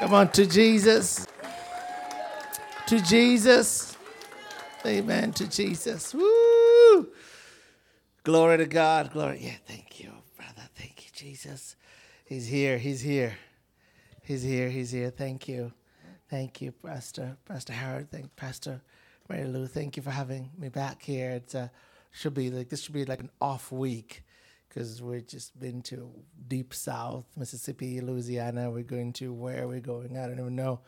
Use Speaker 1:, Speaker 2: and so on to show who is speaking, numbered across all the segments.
Speaker 1: Come on, to Jesus. To Jesus. Amen. To Jesus. Woo! Glory to God. Glory. Yeah, thank you, brother. Thank you, Jesus. He's here. He's here. He's here. He's here. Thank you. Thank you, Pastor. Pastor Howard. Thank Pastor Mary Lou. Thank you for having me back here. It's uh, should be like this should be like an off week because we've just been to deep south, Mississippi, Louisiana. We're going to where we're going, I don't even know.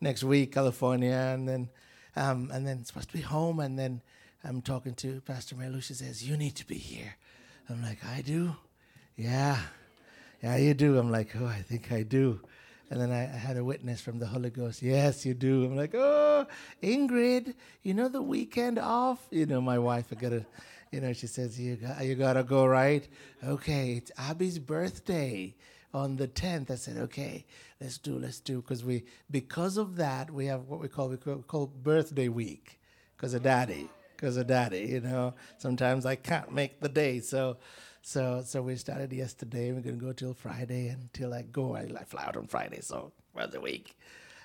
Speaker 1: Next week, California, and then um, and then supposed to be home. And then I'm talking to Pastor Mary She says, "You need to be here." I'm like, "I do." Yeah, yeah, you do. I'm like, "Oh, I think I do." And then I, I, had a witness from the Holy Ghost. Yes, you do. I'm like, oh, Ingrid, you know the weekend off? You know, my wife, I got to you know, she says, you, got, you gotta go, right? Okay, it's Abby's birthday on the 10th. I said, okay, let's do, let's do. Because we, because of that, we have what we call, we call, birthday week. Because of daddy, because of daddy, you know. Sometimes I can't make the day. So, so, so we started yesterday. We're going to go till Friday until I go. I, I fly out on Friday, so birthday week.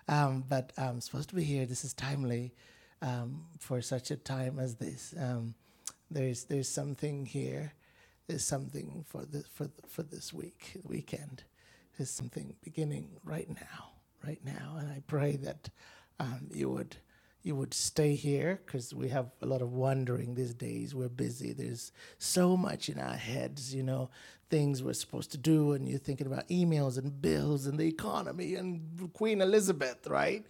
Speaker 1: Um, but I'm supposed to be here. This is timely um, for such a time as this. Um, there's there's something here. There's something for this for for this week weekend. There's something beginning right now, right now, and I pray that um, you would you would stay here because we have a lot of wandering these days. We're busy. There's so much in our heads, you know, things we're supposed to do, and you're thinking about emails and bills and the economy and Queen Elizabeth, right?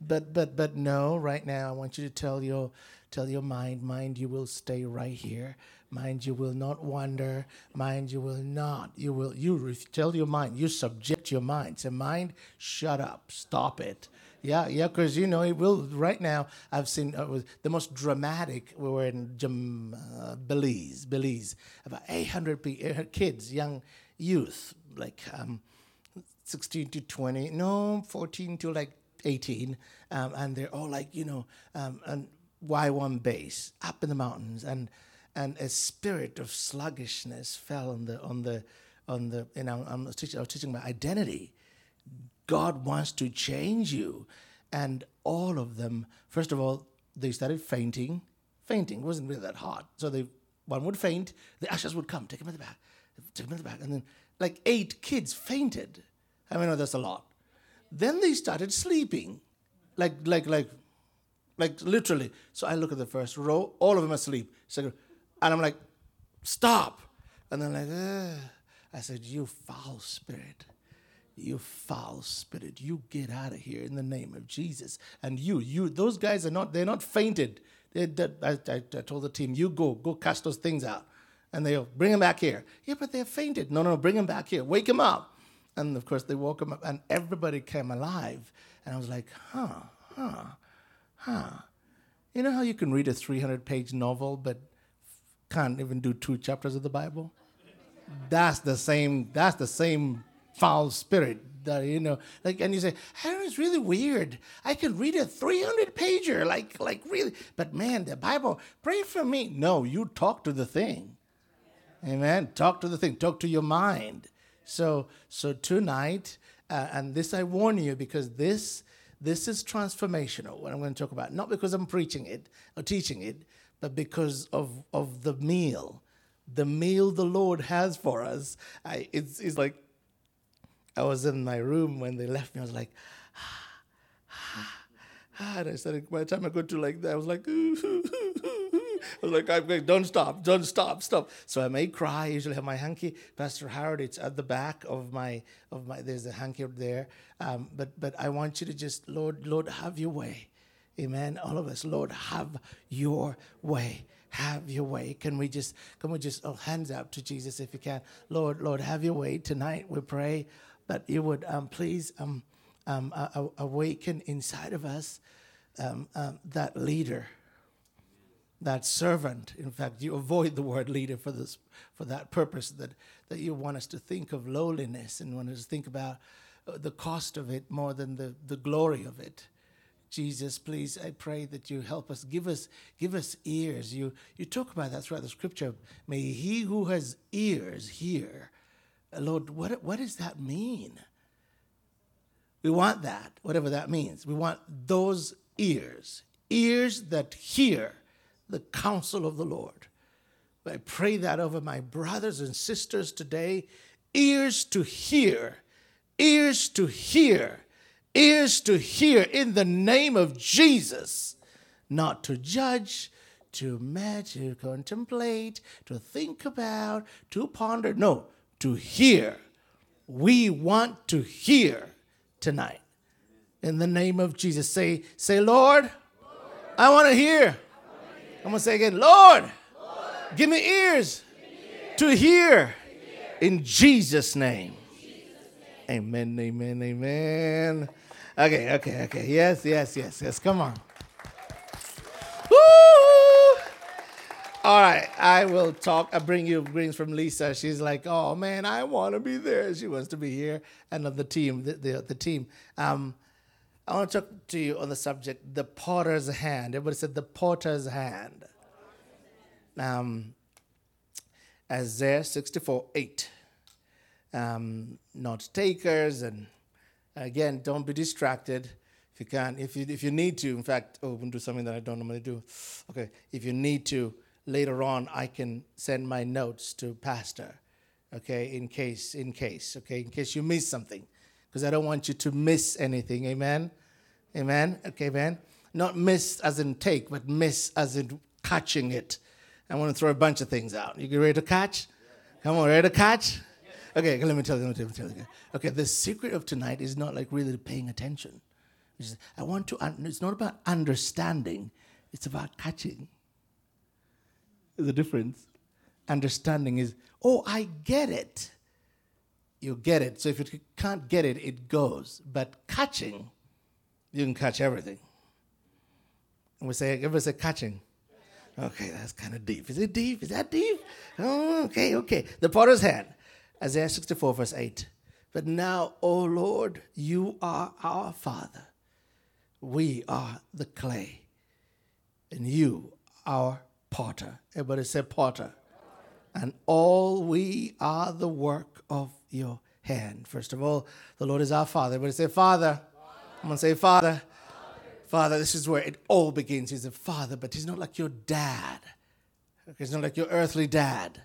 Speaker 1: But but but no, right now I want you to tell your Tell your mind, mind, you will stay right here. Mind, you will not wander. Mind, you will not. You will. You tell your mind. You subject your mind. Say, mind, shut up. Stop it. Yeah, yeah, because you know it will. Right now, I've seen uh, the most dramatic. We were in Jam, uh, Belize, Belize. About 800 uh, kids, young youth, like um, 16 to 20, no, 14 to like 18, um, and they're all like, you know, um, and YWAM base up in the mountains, and and a spirit of sluggishness fell on the on the on the. You know, I'm teaching, I was teaching about identity. God wants to change you, and all of them. First of all, they started fainting. Fainting wasn't really that hard, so they one would faint. The ushers would come, take him in the back, take him in the back, and then like eight kids fainted. I mean, that's a lot. Then they started sleeping, like like like like literally. So I look at the first row, all of them asleep. Second, and I'm like, stop. And then like, Ugh. I said, you foul spirit. You foul spirit, you get out of here in the name of Jesus. And you, you, those guys are not, they're not fainted. They, I, I, I told the team, you go, go cast those things out. And they'll bring them back here. Yeah, but they're fainted. No, no, bring them back here. Wake them up. And of course, they woke them up, and everybody came alive. And I was like, huh, huh huh, you know how you can read a 300 page novel but can't even do two chapters of the Bible? That's the same, that's the same foul spirit that, you know, like, and you say, Aaron, it's really weird. I can read a 300 pager, like, like really, but man, the Bible, pray for me. No, you talk to the thing. Amen. Talk to the thing, talk to your mind. So, so tonight, uh, and this I warn you because this this is transformational, what I'm going to talk about. Not because I'm preaching it or teaching it, but because of, of the meal. The meal the Lord has for us. I, it's, it's like, I was in my room when they left me. I was like, ah, ah, ah. And I started, by the time I got to like that, I was like, I was like, I'm going, don't stop, don't stop, stop. So I may cry. I usually have my hanky. Pastor Howard, it's at the back of my of my. There's a hanky there. Um, but but I want you to just, Lord, Lord, have your way, Amen. All of us, Lord, have your way. Have your way. Can we just can we just oh, hands up to Jesus if you can, Lord, Lord, have your way tonight. We pray that you would um, please um, um, uh, awaken inside of us um, um, that leader that servant. In fact, you avoid the word leader for this for that purpose that that you want us to think of lowliness and want us to think about uh, the cost of it more than the, the glory of it. Jesus, please, I pray that you help us. Give us give us ears. You you talk about that throughout the scripture. May he who has ears hear. Uh, Lord, what what does that mean? We want that, whatever that means. We want those ears, ears that hear the counsel of the Lord. I pray that over my brothers and sisters today ears to hear, ears to hear, ears to hear in the name of Jesus, not to judge, to match, to contemplate, to think about, to ponder. No, to hear. We want to hear tonight. In the name of Jesus, say, say, Lord, Lord. I want to hear. I'm going to say again, Lord, Lord. Give, me ears, give me ears to hear. In Jesus' name. Amen, amen, amen. Okay, okay, okay. Yes, yes, yes, yes. Come on. Woo! All right, I will talk. I bring you greetings from Lisa. She's like, "Oh man, I want to be there." She wants to be here, the team, the the, the team. Um, I want to talk to you on the subject, the potter's hand. Everybody said the potter's hand. Um, Isaiah sixty-four eight. Um, not takers, and again, don't be distracted. If you can, if you if you need to, in fact, oh, do something that I don't normally do. Okay, if you need to later on I can send my notes to pastor, okay, in case, in case, okay, in case you miss something, because I don't want you to miss anything. Amen, amen, okay, man. Not miss as in take, but miss as in catching it. I want to throw a bunch of things out. You get ready to catch? Come on, ready to catch? Okay, let me tell you. Let me tell you. Okay, the secret of tonight is not like really paying attention. I want to. It's not about understanding. It's about catching. The difference. Understanding is, oh, I get it. You get it. So if you can't get it, it goes. But catching, mm-hmm. you can catch everything. And we say, everybody say catching. Okay, that's kind of deep. Is it deep? Is that deep? Oh, okay, okay. The potter's hand, Isaiah 64, verse 8. But now, O Lord, you are our Father. We are the clay, and you our potter. Everybody say potter. And all we are the work of your hand. First of all, the Lord is our Father. Everybody say Father. I'm going to say Father. Father, this is where it all begins. He's a father, but he's not like your dad. He's not like your earthly dad.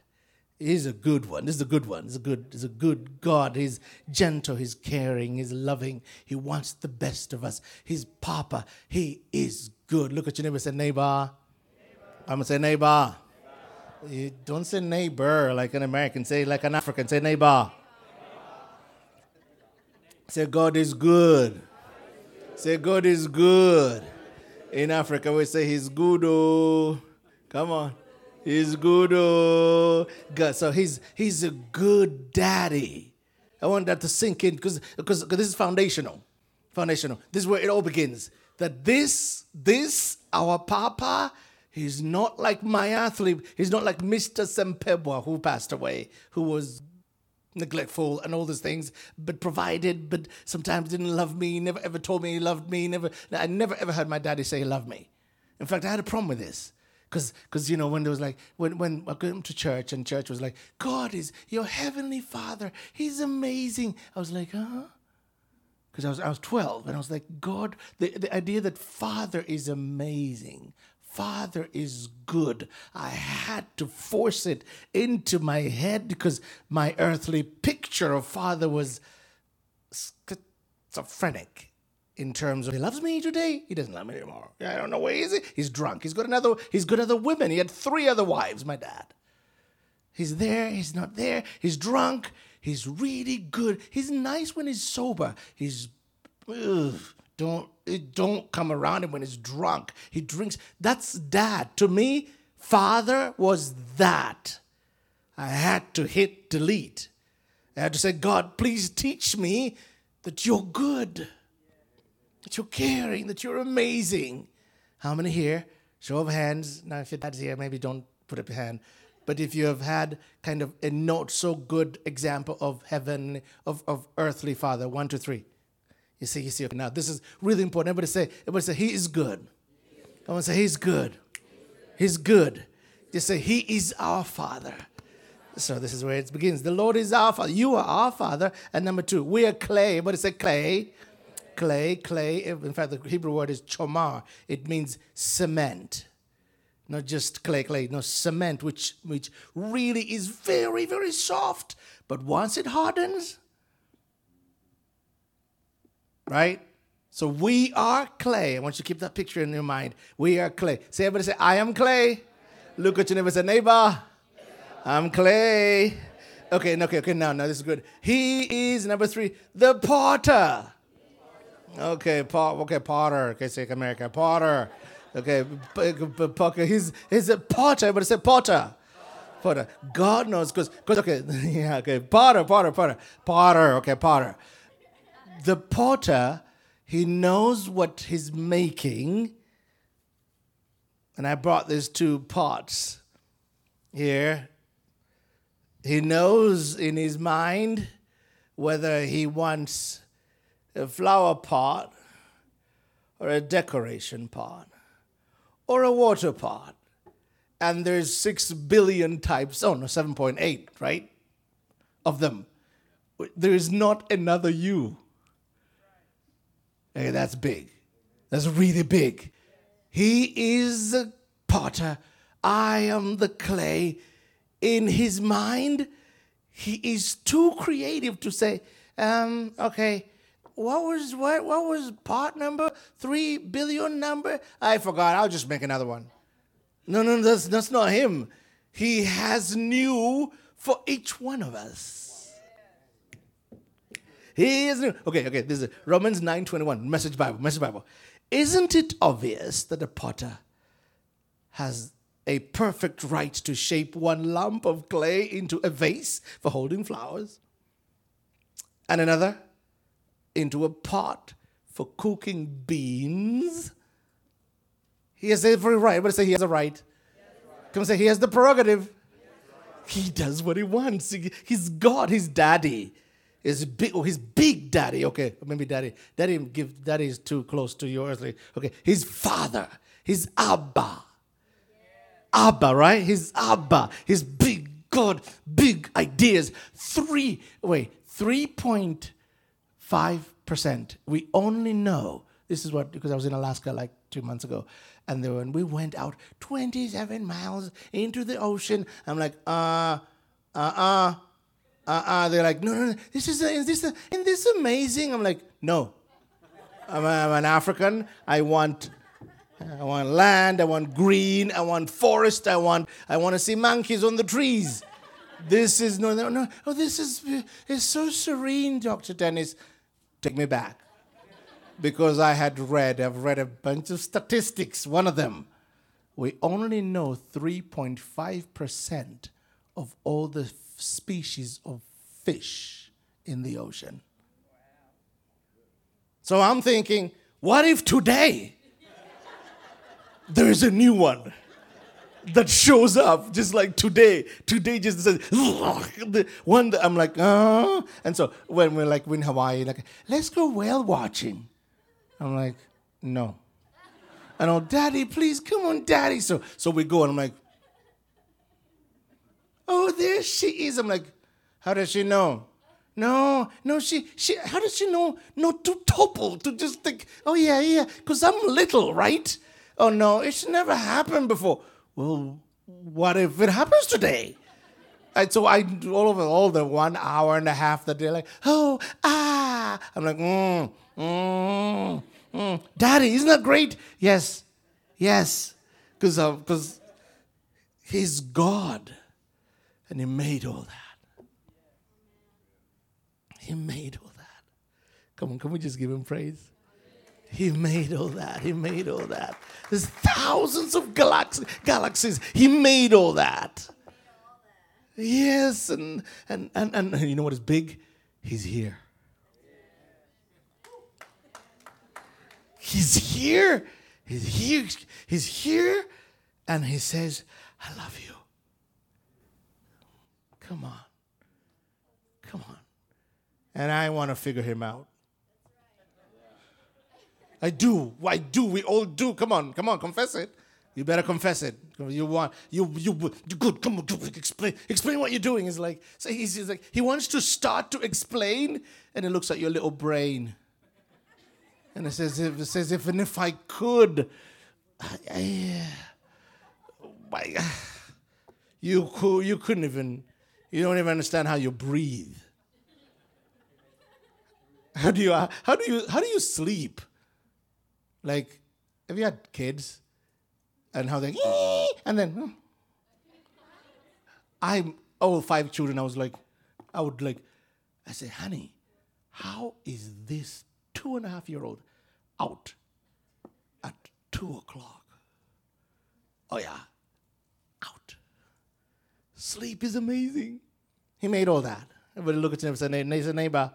Speaker 1: He's a good one. This is a good one. He's a good, he's a good God. He's gentle, he's caring, he's loving. He wants the best of us. He's Papa. He is good. Look at your neighbor say, neighbor. I'm gonna say neighbor. You don't say neighbor like an American. Say like an African. Say neighbor. Say God is good. Say God is good. In Africa, we say He's good. Oh, come on, He's good. Oh, God. So He's He's a good daddy. I want that to sink in because because this is foundational. Foundational. This is where it all begins. That this this our Papa He's not like my athlete. He's not like Mr. Sempebwa who passed away, who was neglectful and all those things, but provided, but sometimes didn't love me, never ever told me he loved me, never I never ever heard my daddy say he loved me. In fact, I had a problem with this. Cause, cause you know when there was like when when I came to church and church was like God is your heavenly Father, He's amazing. I was like, huh? Because I was I was twelve and I was like, God, the the idea that Father is amazing, Father is good. I had to force it into my head because my earthly picture of Father was schizophrenic in terms of he loves me today, he doesn't love me anymore. I don't know where he is. He's drunk. He's got another. He's got other women. He had three other wives. My dad. He's there. He's not there. He's drunk. He's really good. He's nice when he's sober. He's ugh, don't it don't come around him when he's drunk. He drinks. That's dad. To me, father was that. I had to hit delete. I had to say, God, please teach me that you're good, that you're caring, that you're amazing. How many here? Show of hands. Now, if your dad's here, maybe don't put up your hand. But if you have had kind of a not so good example of heaven, of, of earthly father, one, two, three. You see, you see. Okay, now this is really important. Everybody say, everybody say, He is good. I want to say, He's good. He's good. Just say, He is our Father. So this is where it begins. The Lord is our Father. You are our Father. And number two, we are clay. Everybody say clay. clay, clay, in fact, the Hebrew word is chomer. It means cement. Not just clay, clay, no, cement, which, which really is very, very soft. But once it hardens, right? So we are clay. I want you to keep that picture in your mind. We are clay. Say, everybody say, I am clay. Look at your neighbor say, neighbor, I'm clay. Okay, okay, okay, now, now this is good. He is, number three, the potter. Okay, pot, okay, Potter. Okay, say America, Potter. Okay, okay, he's he's a Potter, it's a Potter. Potter. God knows, because okay, yeah, okay, Potter, Potter, Potter, Potter. Okay, Potter. The Potter, he knows what he's making, and I brought these two pots here. He knows in his mind whether he wants a flower pot or a decoration pot or a water pot. And there's 6 billion types, oh no, 7.8, right? Of them. There is not another you. Hey, that's big. That's really big. He is the potter. I am the clay. In his mind, he is too creative to say, um, okay, what was what what was part number? Three billion number? I forgot. I'll just make another one. No, no, that's that's not him. He has new for each one of us. He is new. Okay, okay. This is Romans 9 21, message Bible, message Bible. Isn't it obvious that a potter has a perfect right to shape one lump of clay into a vase for holding flowers? And another into a pot for cooking beans. He has every right. But say he has a right. Come say he has the prerogative. He does what he wants. He, he's God. He's daddy. His big, oh, his big daddy. Okay, maybe daddy. Daddy give. Daddy is too close to yours. Okay, his father. His Abba. Abba, right? His Abba. His big God, big ideas. Three. Wait, three point 5%. We only know, this is what, because I was in Alaska like two months ago, and then when we went out 27 miles into the ocean, I'm like, uh, uh, uh, uh, uh. They're like, no, no, no, this is, a, is this, a, isn't this amazing? I'm like, no. I'm, a, I'm an African. I want I want land, I want green, I want forest, I want I want to see monkeys on the trees. This is no no no. Oh, this is it's so serene, Dr. Dennis. Take me back. Because I had read, I've read a bunch of statistics. One of them, we only know 3.5% of all the f- species of fish in the ocean. So I'm thinking, what if today there is a new one? that shows up just like today. Today just says the one that I'm like, oh. And so when we're like in Hawaii, like, let's go whale watching. I'm like, no. And oh, daddy, please come on, daddy. So so we go and I'm like, oh, there she is. I'm like, how does she know? No, no, she, she, how does she know not to topple, to just think, oh, yeah, yeah, because I'm little, right? Oh, no, it's never happened before well, what if it happens today? And so I all over all the one hour and a half that they're like, oh, ah. I'm like, mm, mm, mm. Daddy, isn't that great? Yes, yes. Because because he's God. And he made all that. He made all that. Come on, can we just give him praise? He made all that. He made all that. There's thousands of galax- galaxies. He made all that. Yes, and, and, and, and you know what is big? He's here. He's here. He's here. He's here. And he says, I love you. Come on. Come on. And I want to figure him out. I do. I do. We all do. Come on. Come on. Confess it. You better confess it. You want you you you good. Come on, explain explain what you're doing. Is like so he's, he's like he wants to start to explain, and it looks like your little brain. And it says, if, it says, even if I could, I, I, you, could, you couldn't even, you don't even understand how you breathe. How do you, how do you, how do you sleep? Like, have you had kids? And how they, and then, hmm. I'm all five children. I was like, I would like, I said, honey, how is this two and a half year old out at two o'clock? Oh, yeah. Sleep is amazing. He made all that. Everybody look at him and say, neighbor, neighbor.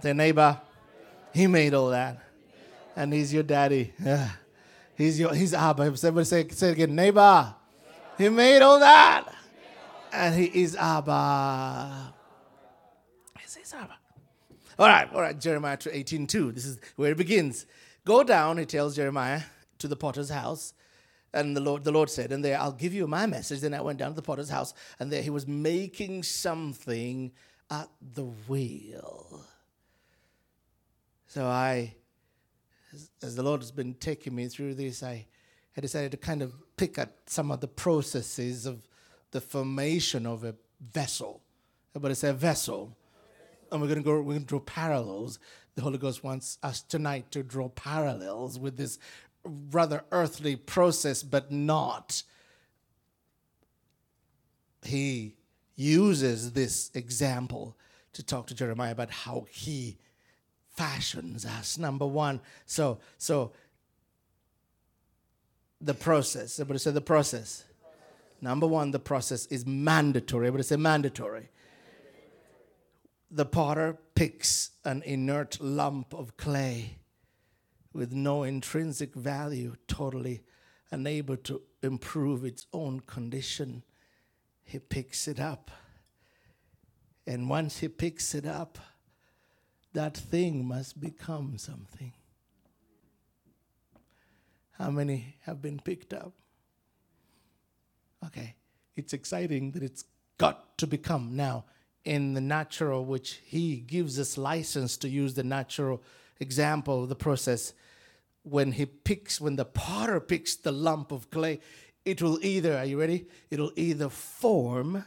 Speaker 1: Say, neighbor. He made all that. And he's your daddy. He's your he's Abba. Somebody say, say it again, neighbor. He made all that. And he is Abba. He's Abba. All right, all right, Jeremiah 18 2. This is where it begins. Go down, he tells Jeremiah, to the potter's house. And the Lord, the Lord said, and there I'll give you my message. Then I went down to the potter's house, and there he was making something at the wheel. So I, as, the Lord has been taking me through this, I, I decided to kind of pick at some of the processes of the formation of a vessel. Everybody say vessel and we're going to go, we're going to draw parallels. The Holy Ghost wants us tonight to draw parallels with this rather earthly process, but not. He uses this example to talk to Jeremiah about how he fashions us. Number one, so so the process. Everybody say the process. Number one, the process is mandatory. Everybody say mandatory the potter picks an inert lump of clay with no intrinsic value, totally unable to improve its own condition. He picks it up. And once he picks it up, that thing must become something. How many have been picked up? Okay, it's exciting that it's got to become now in the natural, which he gives us license to use the natural example of the process. When he picks, when the potter picks the lump of clay, it will either, are you ready? It'll either form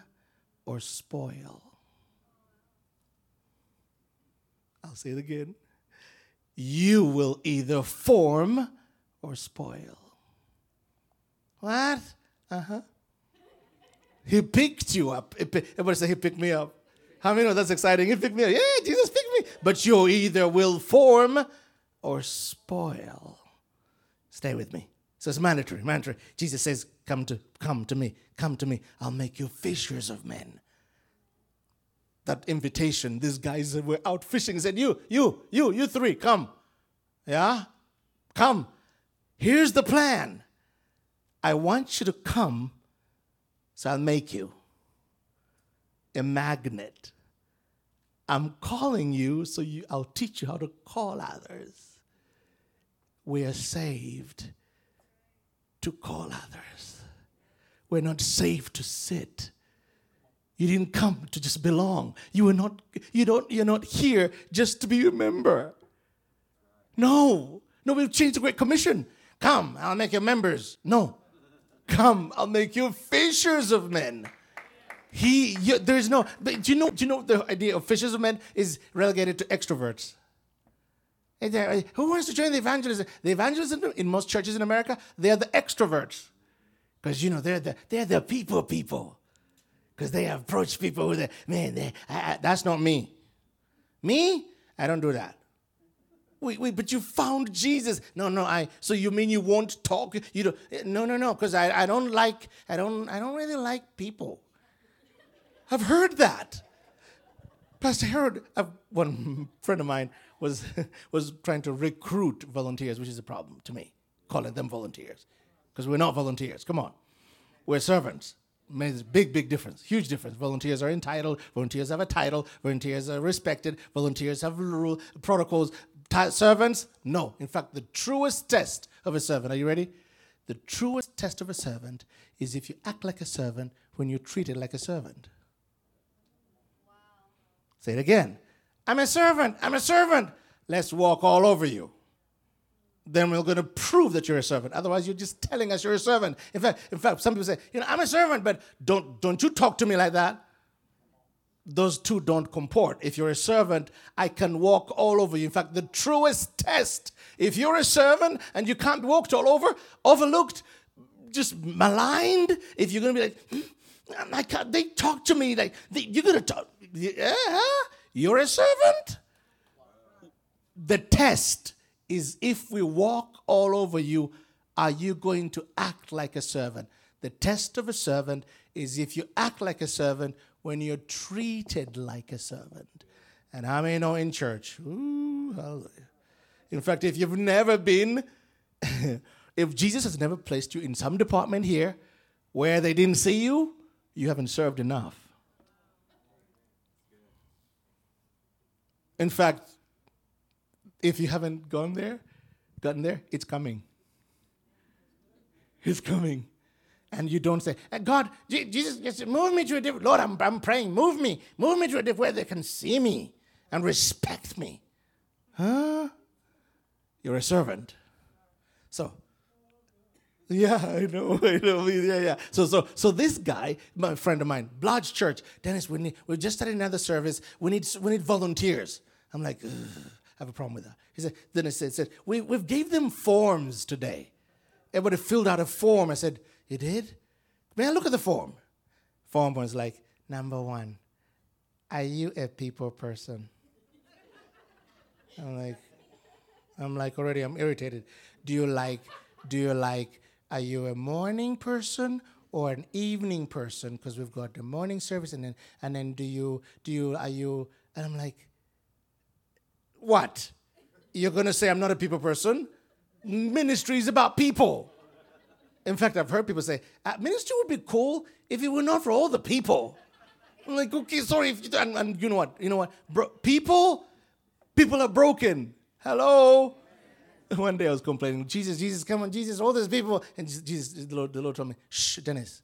Speaker 1: or spoil. I'll say it again. You will either form or spoil. What? Uh huh. He picked you up. Everybody say, He picked me up. How many know that's exciting? He picked me up. Yeah, Jesus picked. But you either will form or spoil. Stay with me. So it's mandatory, mandatory. Jesus says, Come to come to me, come to me. I'll make you fishers of men. That invitation, these guys were out fishing said, You, you, you, you three, come. Yeah? Come. Here's the plan. I want you to come, so I'll make you a magnet. I'm calling you so you, I'll teach you how to call others. We are saved to call others. We're not saved to sit. You didn't come to just belong. You are not you don't you're not here just to be a member. No. No, we've changed the Great Commission. Come, I'll make you members. No. Come, I'll make you fishers of men. He, you, there's no, do you know, do you know the idea of fishers of men is relegated to extroverts? Uh, who wants to join the evangelism? The evangelism in most churches in America, they are the extroverts. Because, you know, they're the, they're the people people. Because they approach people with, man, they, I, I, that's not me. Me? I don't do that. Wait, wait, but you found Jesus. No, no, I, so you mean you won't talk? You don't, eh, no, no, no, because I, I don't like, I don't, I don't really like people. I've heard that. Pastor Harold, I've, one friend of mine was, was trying to recruit volunteers, which is a problem to me, calling them volunteers. Because we're not volunteers. Come on. We're servants. A big, big difference, huge difference. Volunteers are entitled, volunteers have a title, volunteers are respected, volunteers have rule, protocols. T- servants, no. In fact, the truest test of a servant, are you ready? The truest test of a servant is if you act like a servant when you're treated like a servant. Say it again. I'm a servant. I'm a servant. Let's walk all over you. then we're going to prove that you're a servant. Otherwise, you're just telling us you're a servant. In fact, in fact, some people say, you know, I'm a servant, but don't don't you talk to me like that. Those two don't comport. If you're a servant, I can walk all over you. In fact, the truest test, if you're a servant and you can't walk all over, overlooked, just maligned, if you're going to be like, hmm, I can't, they talk to me like, they, you're going to talk, yeah, eh, you're a servant. The test is if we walk all over you, are you going to act like a servant? The test of a servant is if you act like a servant when you're treated like a servant. And how many know in church? Ooh, hallelujah. In fact, if you've never been, if Jesus has never placed you in some department here where they didn't see you, you haven't served enough. In fact, if you haven't gone there, gotten there, it's coming. It's coming. And you don't say, eh, God, Jesus, just move me to a different, Lord, I'm, I'm praying, move me, move me to a different where they can see me and respect me. Huh? You're a servant. So, yeah, I know, I know, yeah, yeah. So, so, so this guy, my friend of mine, Lodge Church, Dennis, we need, we just started another service. We need, we need volunteers. I'm like, I have a problem with that. He said, then I said, said we, we've gave them forms today. Everybody filled out a form. I said, you did? May I look at the form? Form was like, number one, are you a people person? I'm like, I'm like already, I'm irritated. Do you like, do you like, are you a morning person or an evening person? Because we've got the morning service and then, and then do you, do you, are you, and I'm like, what? You're going to say I'm not a people person? Ministry is about people. In fact, I've heard people say, uh, ministry would be cool if it were not for all the people. I'm like, okay, sorry. If you, and, and you know what? You know what? Bro, people, people are broken. Hello. One day I was complaining, Jesus, Jesus, come on, Jesus, all these people. And Jesus, the Lord, the Lord told me, shh, Dennis,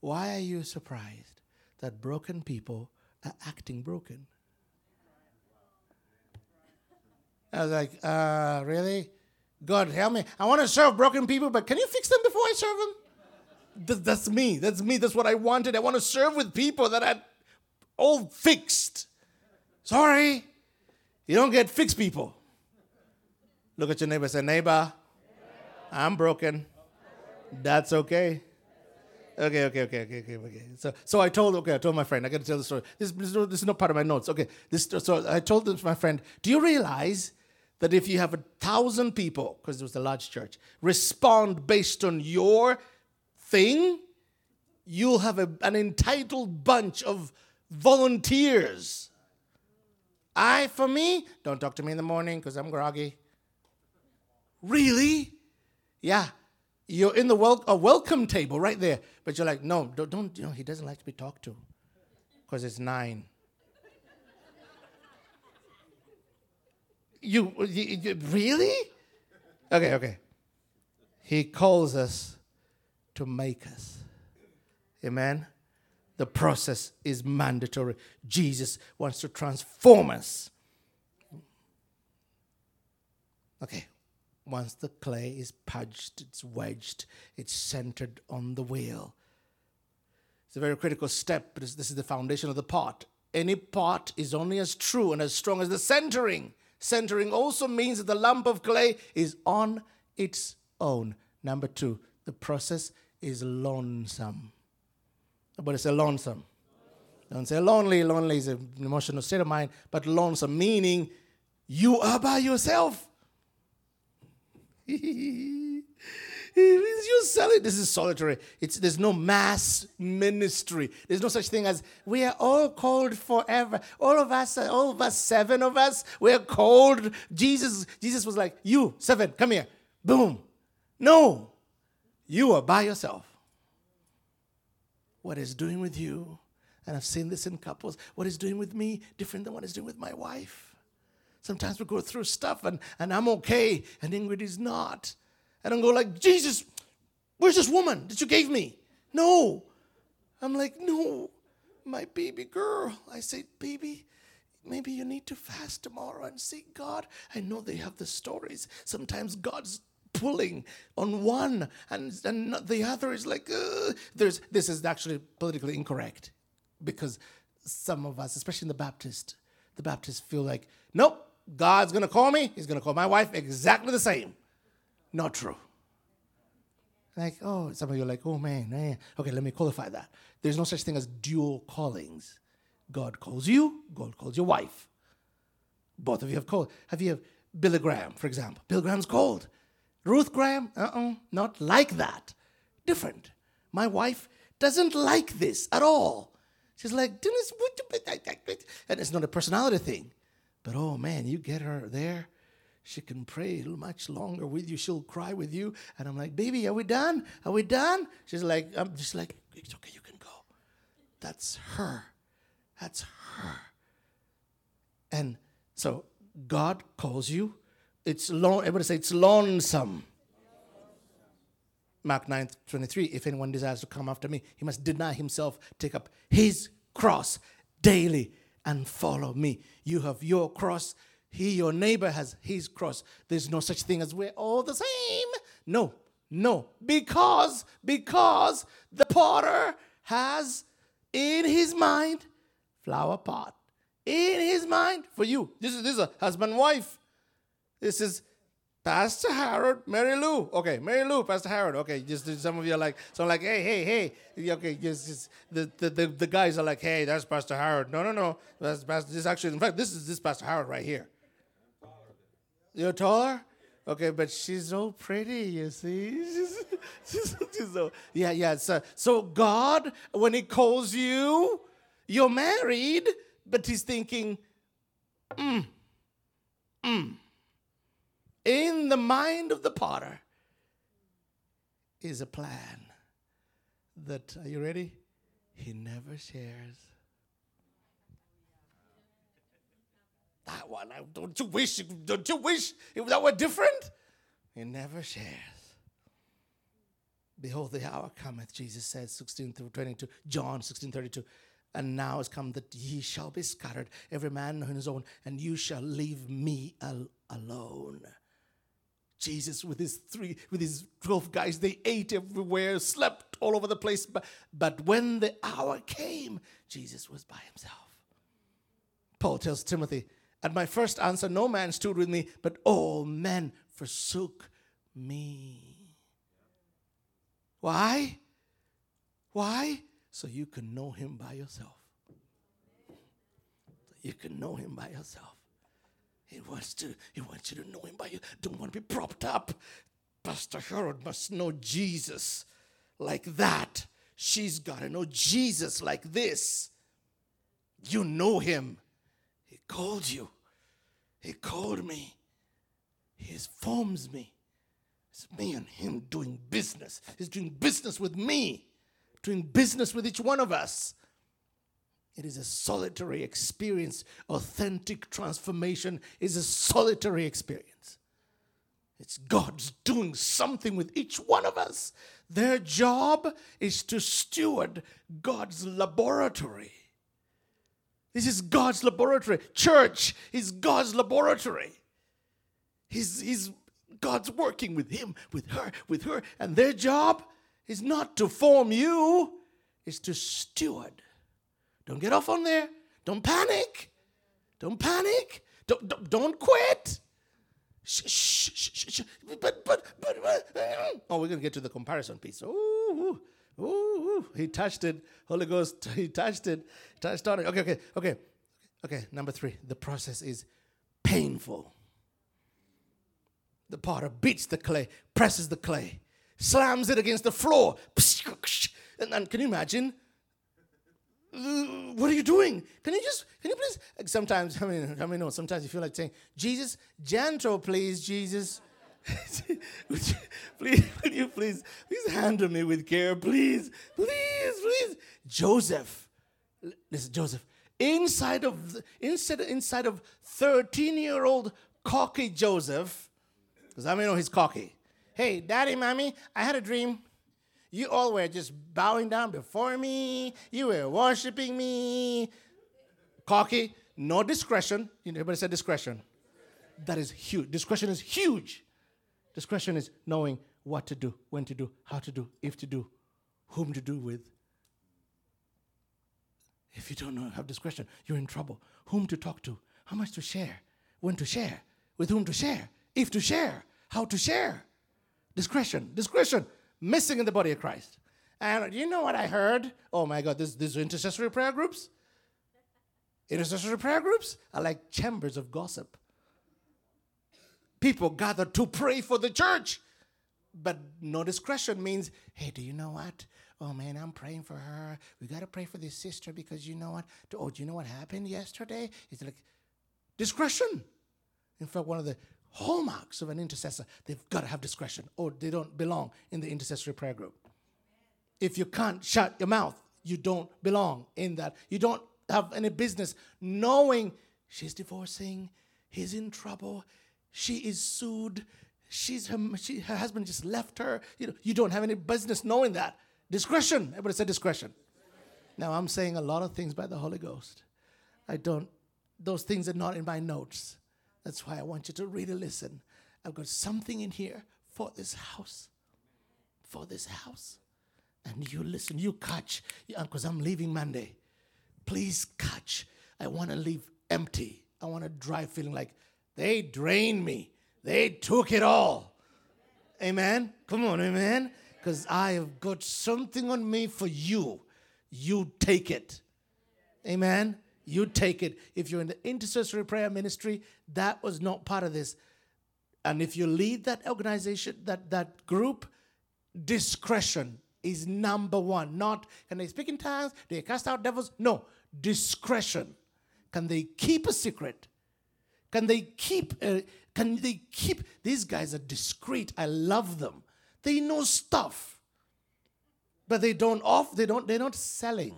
Speaker 1: why are you surprised that broken people are acting broken? I was like, uh, really? God, help me. I want to serve broken people, but can you fix them before I serve them? That's me. That's me. That's what I wanted. I want to serve with people that are all fixed. Sorry, you don't get fixed people. Look at your neighbor say, Neighbor, I'm broken. That's okay. Okay, okay, okay, okay, okay, okay. So, so I told, okay, I told my friend, I got to tell the story. This, this, this is not part of my notes. Okay, this, so I told my friend, do you realize that if you have a thousand people, because it was a large church, respond based on your thing, you'll have a, an entitled bunch of volunteers. I, for me, don't talk to me in the morning because I'm groggy. Really? Yeah. You're in the wel- a welcome table right there, but you're like, no, don't, don't you know, he doesn't like to be talked to because it's nine. You, you, you really? Okay, okay. He calls us to make us. Amen. The process is mandatory. Jesus wants to transform us. Okay. Once the clay is pudged, it's wedged, it's centered on the wheel. It's a very critical step, but this is the foundation of the pot. Any pot is only as true and as strong as the centering. Centering also means that the lump of clay is on its own. Number two, the process is lonesome. It's a lonesome. Don't say lonely. Lonely is an emotional state of mind, but lonesome, meaning you are by yourself. you sell it. This is solitary. It's, there's no mass ministry. There's no such thing as we are all called forever. All of us, all of us, seven of us, we're called. Jesus, Jesus was like, you, seven, come here. Boom. No. You are by yourself. What is doing with you, and I've seen this in couples, what is doing with me different than what is doing with my wife. Sometimes we go through stuff and, and I'm okay, and Ingrid is not. I don't go like, Jesus, where's this woman that you gave me? No. I'm like, no, my baby girl. I say, baby, maybe you need to fast tomorrow and seek God. I know they have the stories. Sometimes God's pulling on one and, and the other is like, uh, there's, this is actually politically incorrect because some of us, especially in the Baptist, the Baptists feel like, nope, God's to call me. He's to call my wife exactly the same. Not true. Like, oh, some of you are like, oh man, man. Okay, let me qualify that. There's no such thing as dual callings. God calls you, God calls your wife. Both of you have called. Have you have Billy Graham, for example? Billy Graham's called. Ruth Graham, uh-uh, not like that. Different. My wife doesn't like this at all. She's like, and it's not a personality thing. But oh man, you get her there, she can pray much longer with you. She'll cry with you. And I'm like, baby, are we done? Are we done? She's like, I'm just like, it's okay, you can go. That's her. That's her. And so God calls you. It's long, everybody say it's lonesome. Mark 9 23, if anyone desires to come after me, he must deny himself, take up his cross daily, and follow me. You have your cross, he, your neighbor, has his cross. There's no such thing as we're all the same. No, no, because, because the potter has in his mind flower pot. In his mind for you. This is this is a husband wife. This is Pastor Harold, Mary Lou. Okay, Mary Lou, Pastor Harold. Okay, just some of you are like, so I'm like, hey, hey, hey. Okay, just, just the, the, the, the guys are like, hey, that's Pastor Harold. No, no, no. That's Pastor, this actually, in fact, this is this Pastor Harold right here. You're taller? Okay, but she's so pretty, you see. She's, she's, she's so, yeah, yeah. So, so God, when He calls you, you're married, but He's thinking, mm, mm. In the mind of the potter is a plan that, are you ready? He never shares. I, don't you wish, don't you wish if that were different? He never shares. Behold, the hour cometh, Jesus says, 16 through 22, John 16 32. And now has come that ye shall be scattered, every man on his own, and you shall leave me al- alone. Jesus with his three, with his 12 guys, they ate everywhere, slept all over the place. But, but when the hour came, Jesus was by himself. Paul tells Timothy, At my first answer, no man stood with me, but all men forsook me. Why? Why? So you can know him by yourself. You can know him by yourself. He wants to, he wants you to know him by you. Don't want to be propped up. Pastor Harold must know Jesus like that. She's got to know Jesus like this. You know him. Called you. He called me. He forms me. It's me and him doing business. He's doing business with me, doing business with each one of us. It is a solitary experience. Authentic transformation is a solitary experience. It's God's doing something with each one of us. Their job is to steward God's laboratory. This is God's laboratory. Church is God's laboratory. He's, he's God's working with him, with her, with her. And their job is not to form you, is to steward don't get off on there. Don't panic. Don't panic. Don't, don't, don't quit. Shh, shh, shh, shh, But, but, but, but, oh, we're going to get to the comparison piece. Ooh, ooh, ooh, he touched it. Holy Ghost, he touched it. Touched on it. Okay, okay, okay. Okay, number three. The process is painful. The potter beats the clay, presses the clay, slams it against the floor. And, and can you imagine what are you doing? Can you just, can you please? Sometimes, I mean, I mean, no, sometimes you feel like saying, Jesus, gentle, please, Jesus. Would you, please, would you please, please handle me with care, please, please, please. Joseph, listen, Joseph, inside of, inside, inside of 13 year old cocky Joseph, because I mean, know he's cocky. Hey, daddy, mommy, I had a dream. You all were just bowing down before me. You were worshiping me. Cocky. No discretion. You know, everybody said discretion. That is huge. Discretion is huge. Discretion is knowing what to do, when to do, how to do, if to do, whom to do with. If you don't know, have discretion, you're in trouble. Whom to talk to, how much to share, when to share, with whom to share, if to share, how to share. Discretion, discretion, missing in the body of Christ. And you know what I heard? Oh my God, this, these intercessory prayer groups? Intercessory prayer groups are like chambers of gossip. People gather to pray for the church, but no discretion means, hey, do you know what? Oh man, I'm praying for her. We got to pray for this sister because you know what? Oh, do you know what happened yesterday? It's like discretion. In fact, one of the hallmarks of an intercessor, they've got to have discretion or they don't belong in the intercessory prayer group. If you can't shut your mouth, you don't belong in that. You don't have any business knowing she's divorcing, he's in trouble, she is sued, she's her, she, her husband just left her. You know, you don't have any business knowing that. Discretion. Everybody said discretion. Now I'm saying a lot of things by the Holy Ghost. I don't, those things are not in my notes. That's why I want you to really listen. I've got something in here for this house. For this house. And you listen, you catch, because I'm leaving Monday. Please catch. I want to leave empty. I want to drive feeling like they drained me. They took it all. Amen. Come on, amen. Because I have got something on me for you. You take it. Amen. You take it. If you're in the intercessory prayer ministry, that was not part of this. And if you lead that organization, that, that group, discretion is number one. Not can they speak in tongues? They cast out devils? No, discretion. Can they keep a secret? Can they keep? Uh, can they keep? These guys are discreet. I love them. They know stuff, but they don't off. They don't. They're not selling.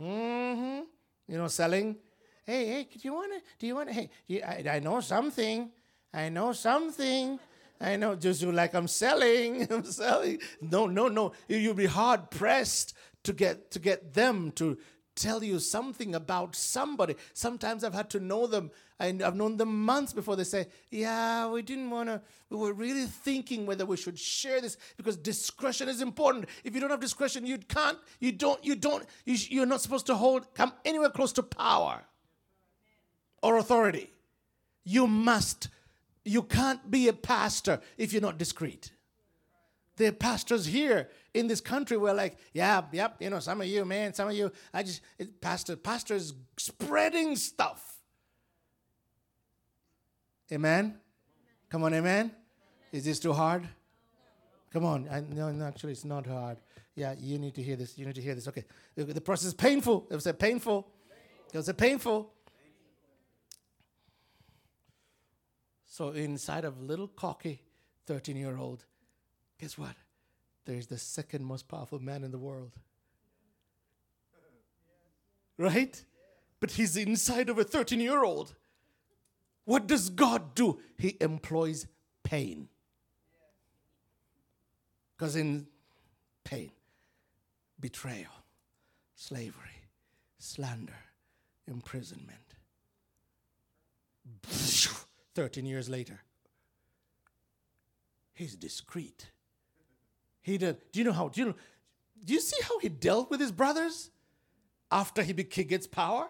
Speaker 1: Mm-hmm. You know, selling. Hey, hey, do you want to? Do you want to? Hey, you, I, I know something. I know something. I know, just like I'm selling, I'm selling. No, no, no. You'll be hard pressed to get to get them to tell you something about somebody. Sometimes I've had to know them, and I've known them months before they say, "Yeah, we didn't want to. We were really thinking whether we should share this because discretion is important. If you don't have discretion, you can't. You don't. You don't. You, you're not supposed to hold come anywhere close to power or authority. You must you can't be a pastor if you're not discreet. There are pastors here in this country we're like, yeah, yep, you know, some of you, man, some of you, I just, it, pastor, pastors spreading stuff. Amen? Come on, amen? Is this too hard? Come on. I, no, no, actually, it's not hard. Yeah, you need to hear this. You need to hear this. Okay. The process is painful. It was a painful. It was a painful. So inside of little cocky 13 year old, guess what? There's the second most powerful man in the world. Right? But he's inside of a 13 year old. What does God do? He employs pain. Because in pain, betrayal, slavery, slander, imprisonment 13 years later. He's discreet. He did. Do you know how? Do you know? Do you see how he dealt with his brothers after he gets power?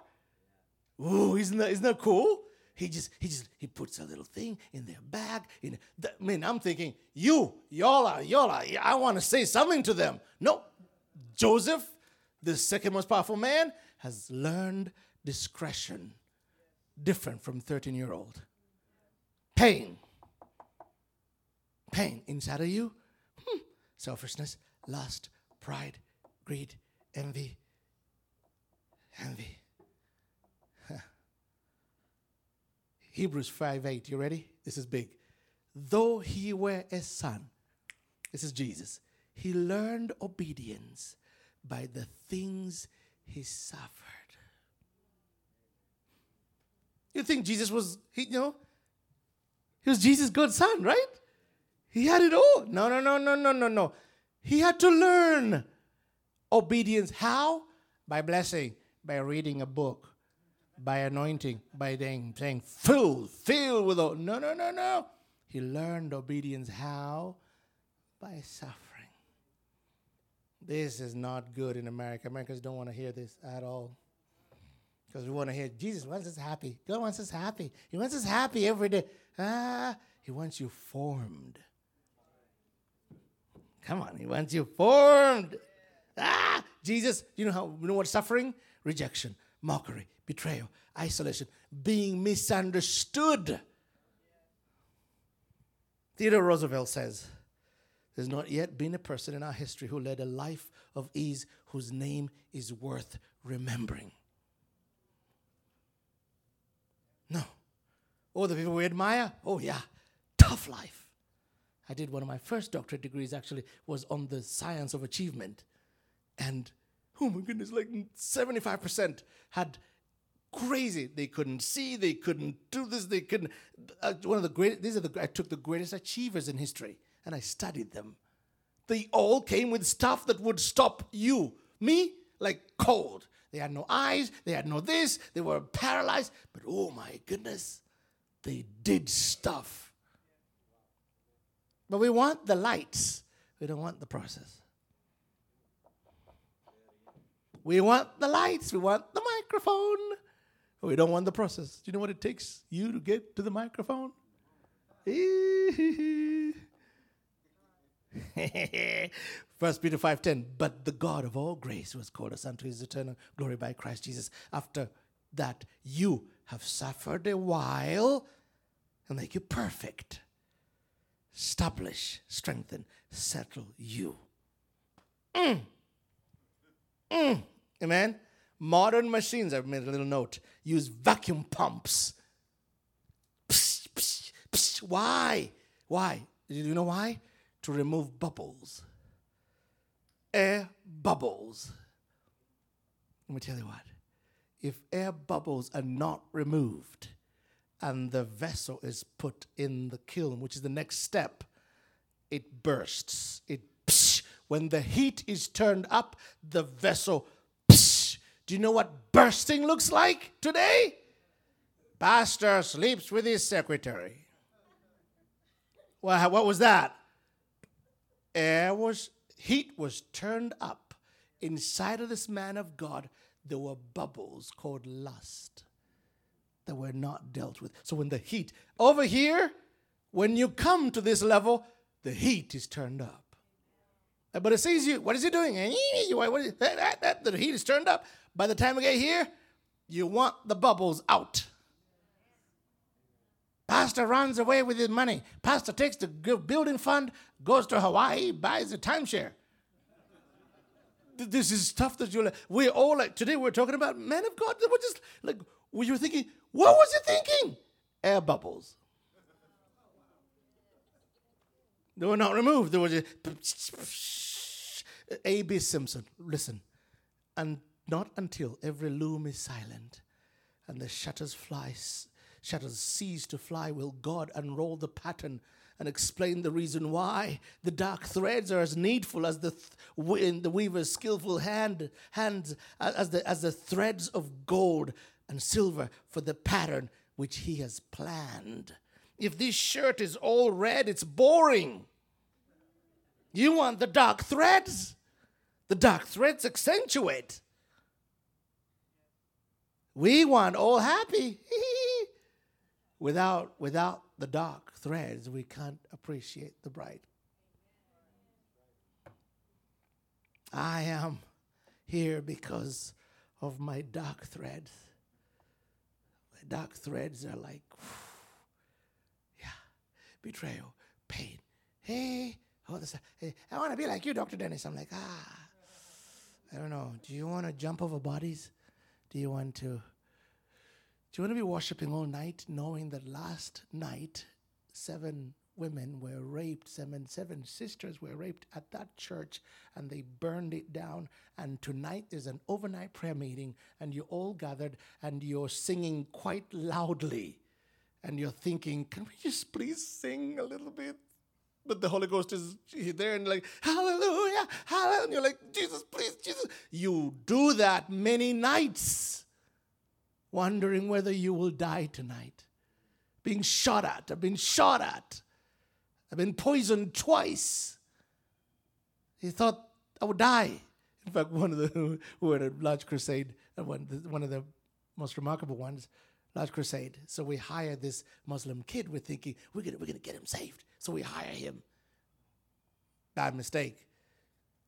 Speaker 1: Ooh, isn't that, isn't that cool? He just he just he puts a little thing in their bag. In the, I mean, I'm thinking, you, y'all are, y'all are, I want to say something to them. No, Joseph, the second most powerful man, has learned discretion, different from 13 year old pain. Pain inside of you. Selfishness, lust, pride, greed, envy. Envy. Hebrews 5 8. You ready? This is big. Though he were a son, this is Jesus, he learned obedience by the things he suffered. You think Jesus was, he, you know, he was Jesus' God's son, right? He had it all. No, no, no, no, no, no, no. He had to learn obedience. How? By blessing, by reading a book, By anointing, by saying, saying filled, filled with all. No, no, no, no. He learned obedience how? By suffering. This is not good in America. Americans don't want to hear this at all. Because we want to hear Jesus wants us happy. God wants us happy. He wants us happy every day. Ah, He wants you formed. Come on, He wants you formed. Ah, Jesus, you know how you know what suffering? Rejection, mockery, betrayal, isolation, being misunderstood. Theodore Roosevelt says, There's not yet been a person in our history who led a life of ease whose name is worth remembering. No. All the people we admire? Oh, yeah. Tough life. I did one of my first doctorate degrees actually was on the science of achievement. And oh my goodness, like 75% had crazy. They couldn't see, they couldn't do this, they couldn't. Uh, one of the great, these are the, I took the greatest achievers in history and I studied them. They all came with stuff that would stop you. Me, like cold. They had no eyes, they had no this, they were paralyzed, but oh my goodness, they did stuff. But we want the lights, we don't want the process. We want the lights, we want the microphone, we don't want the process. Do you know what it takes you to get to the microphone? First Peter 5:10, but the God of all grace was called us unto his eternal glory by Christ Jesus. After that you have suffered a while and make you perfect. Establish, strengthen, settle you. Mm. Mm. Amen. Modern machines, I've made a little note, use vacuum pumps. Psh, psh, psh. Why? Why? Do you know why? To remove bubbles. Air bubbles. Let me tell you what. If air bubbles are not removed and the vessel is put in the kiln, which is the next step, it bursts. It psh, when the heat is turned up, the vessel Psh, do you know what bursting looks like today? Pastor sleeps with his secretary. Well, what was that? Air was, heat was turned up. Inside of this man of God, there were bubbles called lust that were not dealt with. So when the heat, over here, when you come to this level, the heat is turned up. Uh, but it sees you, what is he doing? Eh, eh, eh, what is, that, that, the heat is turned up. By the time we get here, you want the bubbles out. Pastor runs away with his money. Pastor takes the building fund, goes to Hawaii, buys a timeshare. This is stuff that you're like, we're all like, today we're talking about men of God We're just like, we were thinking, what was you thinking? Air bubbles. They were not removed. They were just A.B. Simpson. Listen. And not until every loom is silent and the shutters fly, shutters cease to fly will God unroll the pattern and explain the reason why the dark threads are as needful as the th- in the weaver's skillful hand hands as the as the threads of gold and silver for the pattern which he has planned. If this shirt is all red, it's boring. You want the dark threads? The dark threads accentuate. We want all happy. without, without the dark threads, we can't appreciate the bright. I am here because of my dark threads. Dark threads are like, yeah, betrayal, pain. Hey, oh, this, hey, I want to be like you, Dr. Dennis. I'm like, ah, I don't know. Do you want to jump over bodies? Do you want to do you want to be worshiping all night knowing that last night seven women were raped, seven seven sisters were raped at that church and they burned it down and tonight there's an overnight prayer meeting and you all gathered and you're singing quite loudly and you're thinking, can we just please sing a little bit? but the Holy Ghost is there and like, hallelujah, hallelujah. And you're like, Jesus, please, Jesus. You do that many nights. wondering whether you will die tonight. Being shot at. Been shot at. I've been poisoned twice. He thought I would die. In fact, one of the who had a large crusade, uh, one, one of the most remarkable ones, large crusade. So we hire this Muslim kid. We're thinking we're gonna we're gonna get him saved. So we hire him. Bad mistake.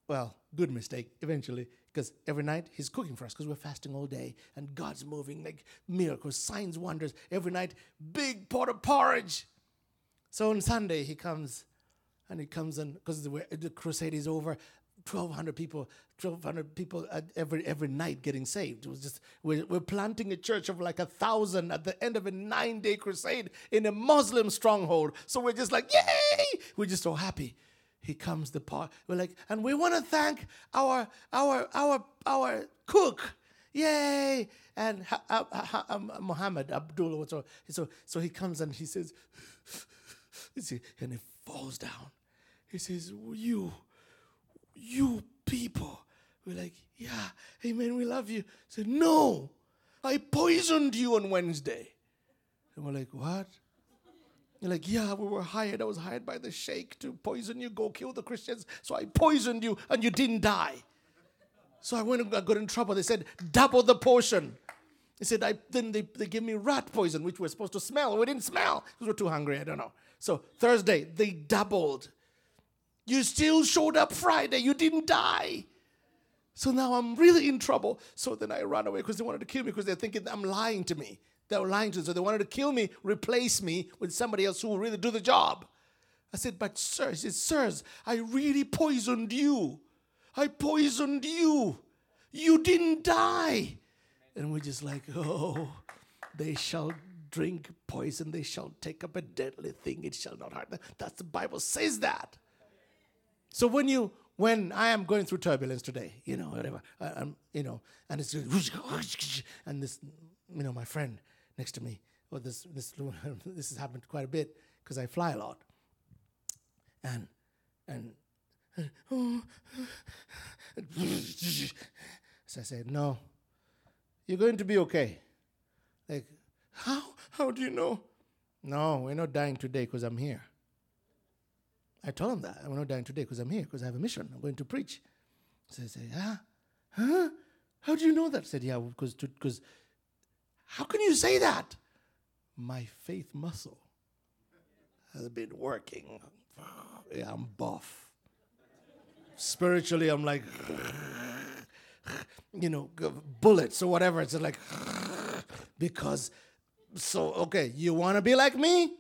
Speaker 1: Well, good mistake eventually, because every night he's cooking for us because we're fasting all day and God's moving like miracles, signs, wonders. Every night, big pot of porridge. So on Sunday he comes and he comes and because the, crusade is over 1200 people 1200 people every every night getting saved. It was just we're, we're planting a church of like a thousand at the end of a nine day crusade in a muslim stronghold. So we're just like yay! We're just so happy. He comes the part we're like and we want to thank our our our our cook. Yay! And ha, ha, ha, muhammad abdullah so so he comes and he says and he falls down he says you you people. We're like, yeah, amen, we love you. Said, no, I poisoned you on Wednesday. And we're like, what? You're like, yeah, we were hired. I was hired by the sheikh to poison you, go kill the Christians. So I poisoned you and you didn't die. So I went and got in trouble. They said, double the portion. They said, I, then they, they gave me rat poison, which we're supposed to smell. We didn't smell because we're too hungry. I don't know. So Thursday, they doubled. You still showed up Friday. You didn't die. So now I'm really in trouble. So then I ran away because they wanted to kill me because they're thinking I'm lying to me. They were lying to me. So they wanted to kill me, replace me with somebody else who will really do the job. I said, but sir, he said, sirs, I really poisoned you. I poisoned you. You didn't die. And we're just like, oh, they shall drink poison, they shall take up a deadly thing, it shall not hurt them. That's the Bible says that. So when you when I am going through turbulence today, you know, whatever, I, am you know, and it's and this, you know, my friend next to me, well, this this this has happened quite a bit because I fly a lot, and and so I said, no, you're going to be okay. Like, how do you know? No, we're not dying today because I'm here. I told him that. I'm not dying today because I'm here, because I have a mission. I'm going to preach. So I said, huh? Huh? How do you know that? I said, yeah, because, because how can you say that? My faith muscle has been working. Yeah, I'm buff. Spiritually, I'm like, you know, bullets or whatever. It's like, because, so, okay, you want to be like me?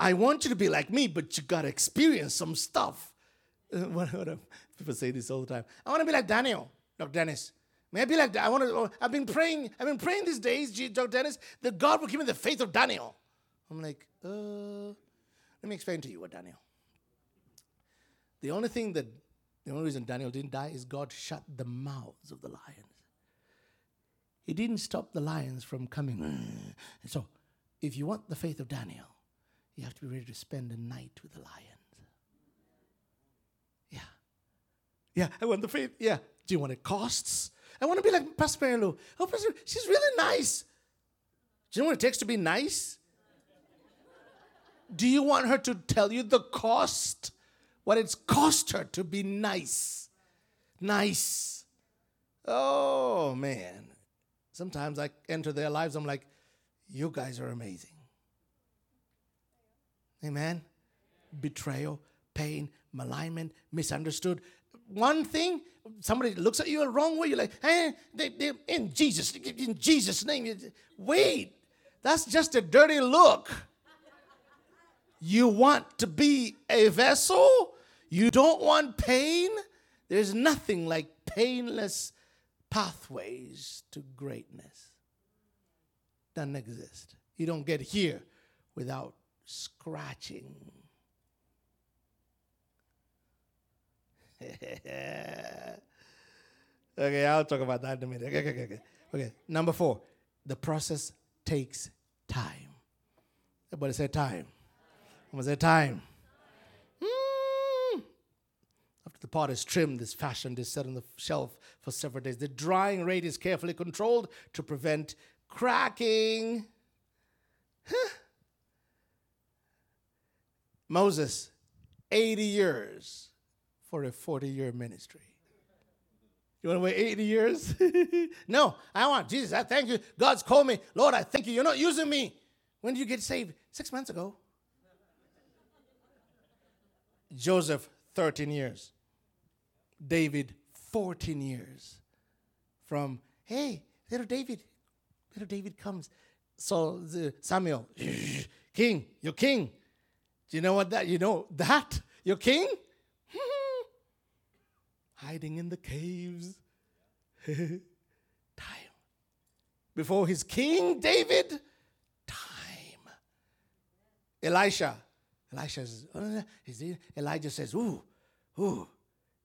Speaker 1: I want you to be like me, but you got to experience some stuff. people say this all the time. I want to be like Daniel, Dr. Dennis. May I be like I want to. Oh, I've been praying. I've been praying these days, Dr. Dennis, that God will give me the faith of Daniel. I'm like, uh, let me explain to you what Daniel. The only thing that, the only reason Daniel didn't die is God shut the mouths of the lions. He didn't stop the lions from coming. So, if you want the faith of Daniel, you have to be ready to spend a night with the lions. Yeah. Yeah, I want the faith. Yeah. Do you want it costs? I want to be like Pastor. Oh, Pastor, she's really nice. Do you know what it takes to be nice? Do you want her to tell you the cost? What it's cost her to be nice. Nice. Oh, man. Sometimes I enter their lives, I'm like, you guys are amazing. Amen. Betrayal, pain, malignment, misunderstood. One thing, somebody looks at you a wrong way, you're like, hey, they, they, in Jesus, in Jesus' name. Wait, that's just a dirty look. You want to be a vessel? You don't want pain? There's nothing like painless pathways to greatness. Doesn't exist. You don't get here without scratching. okay, I'll talk about that in a minute. Okay, okay, okay. Okay, number four, the process takes time. Everybody say time. I'm gonna say time. Mm. After the pot is trimmed, this fashioned, is set on the shelf for several days. The drying rate is carefully controlled to prevent cracking. Moses, 80 years for a 40 year ministry. You want to wait 80 years? no, I want Jesus. I thank you. God's called me. Lord, I thank you. You're not using me. When did you get saved? Six months ago. Joseph, 13 years. David, 14 years. From, hey, little David, little David comes. So Samuel, king, you're king. Do you know what that? You know that? You're king? Hiding in the caves. Time. Before his king, David, time. Elisha. Elisha says, oh, Elijah says, ooh, ooh.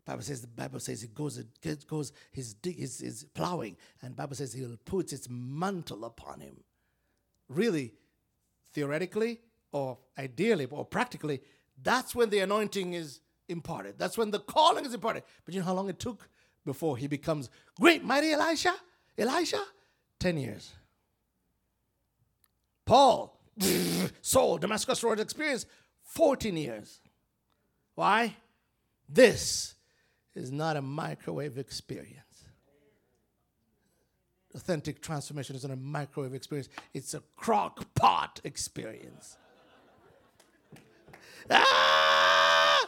Speaker 1: Bible says the Bible says it goes it goes his his, his plowing and Bible says he'll put its mantle upon him. Really, theoretically or ideally or practically, that's when the anointing is imparted. That's when the calling is imparted. But you know how long it took before he becomes great mighty Elisha? Elisha? 10 years. Paul, Saul, Damascus Road experience, 14 years. Why? This is not a microwave experience. Authentic transformation is not a microwave experience, it's a crock pot experience. ah!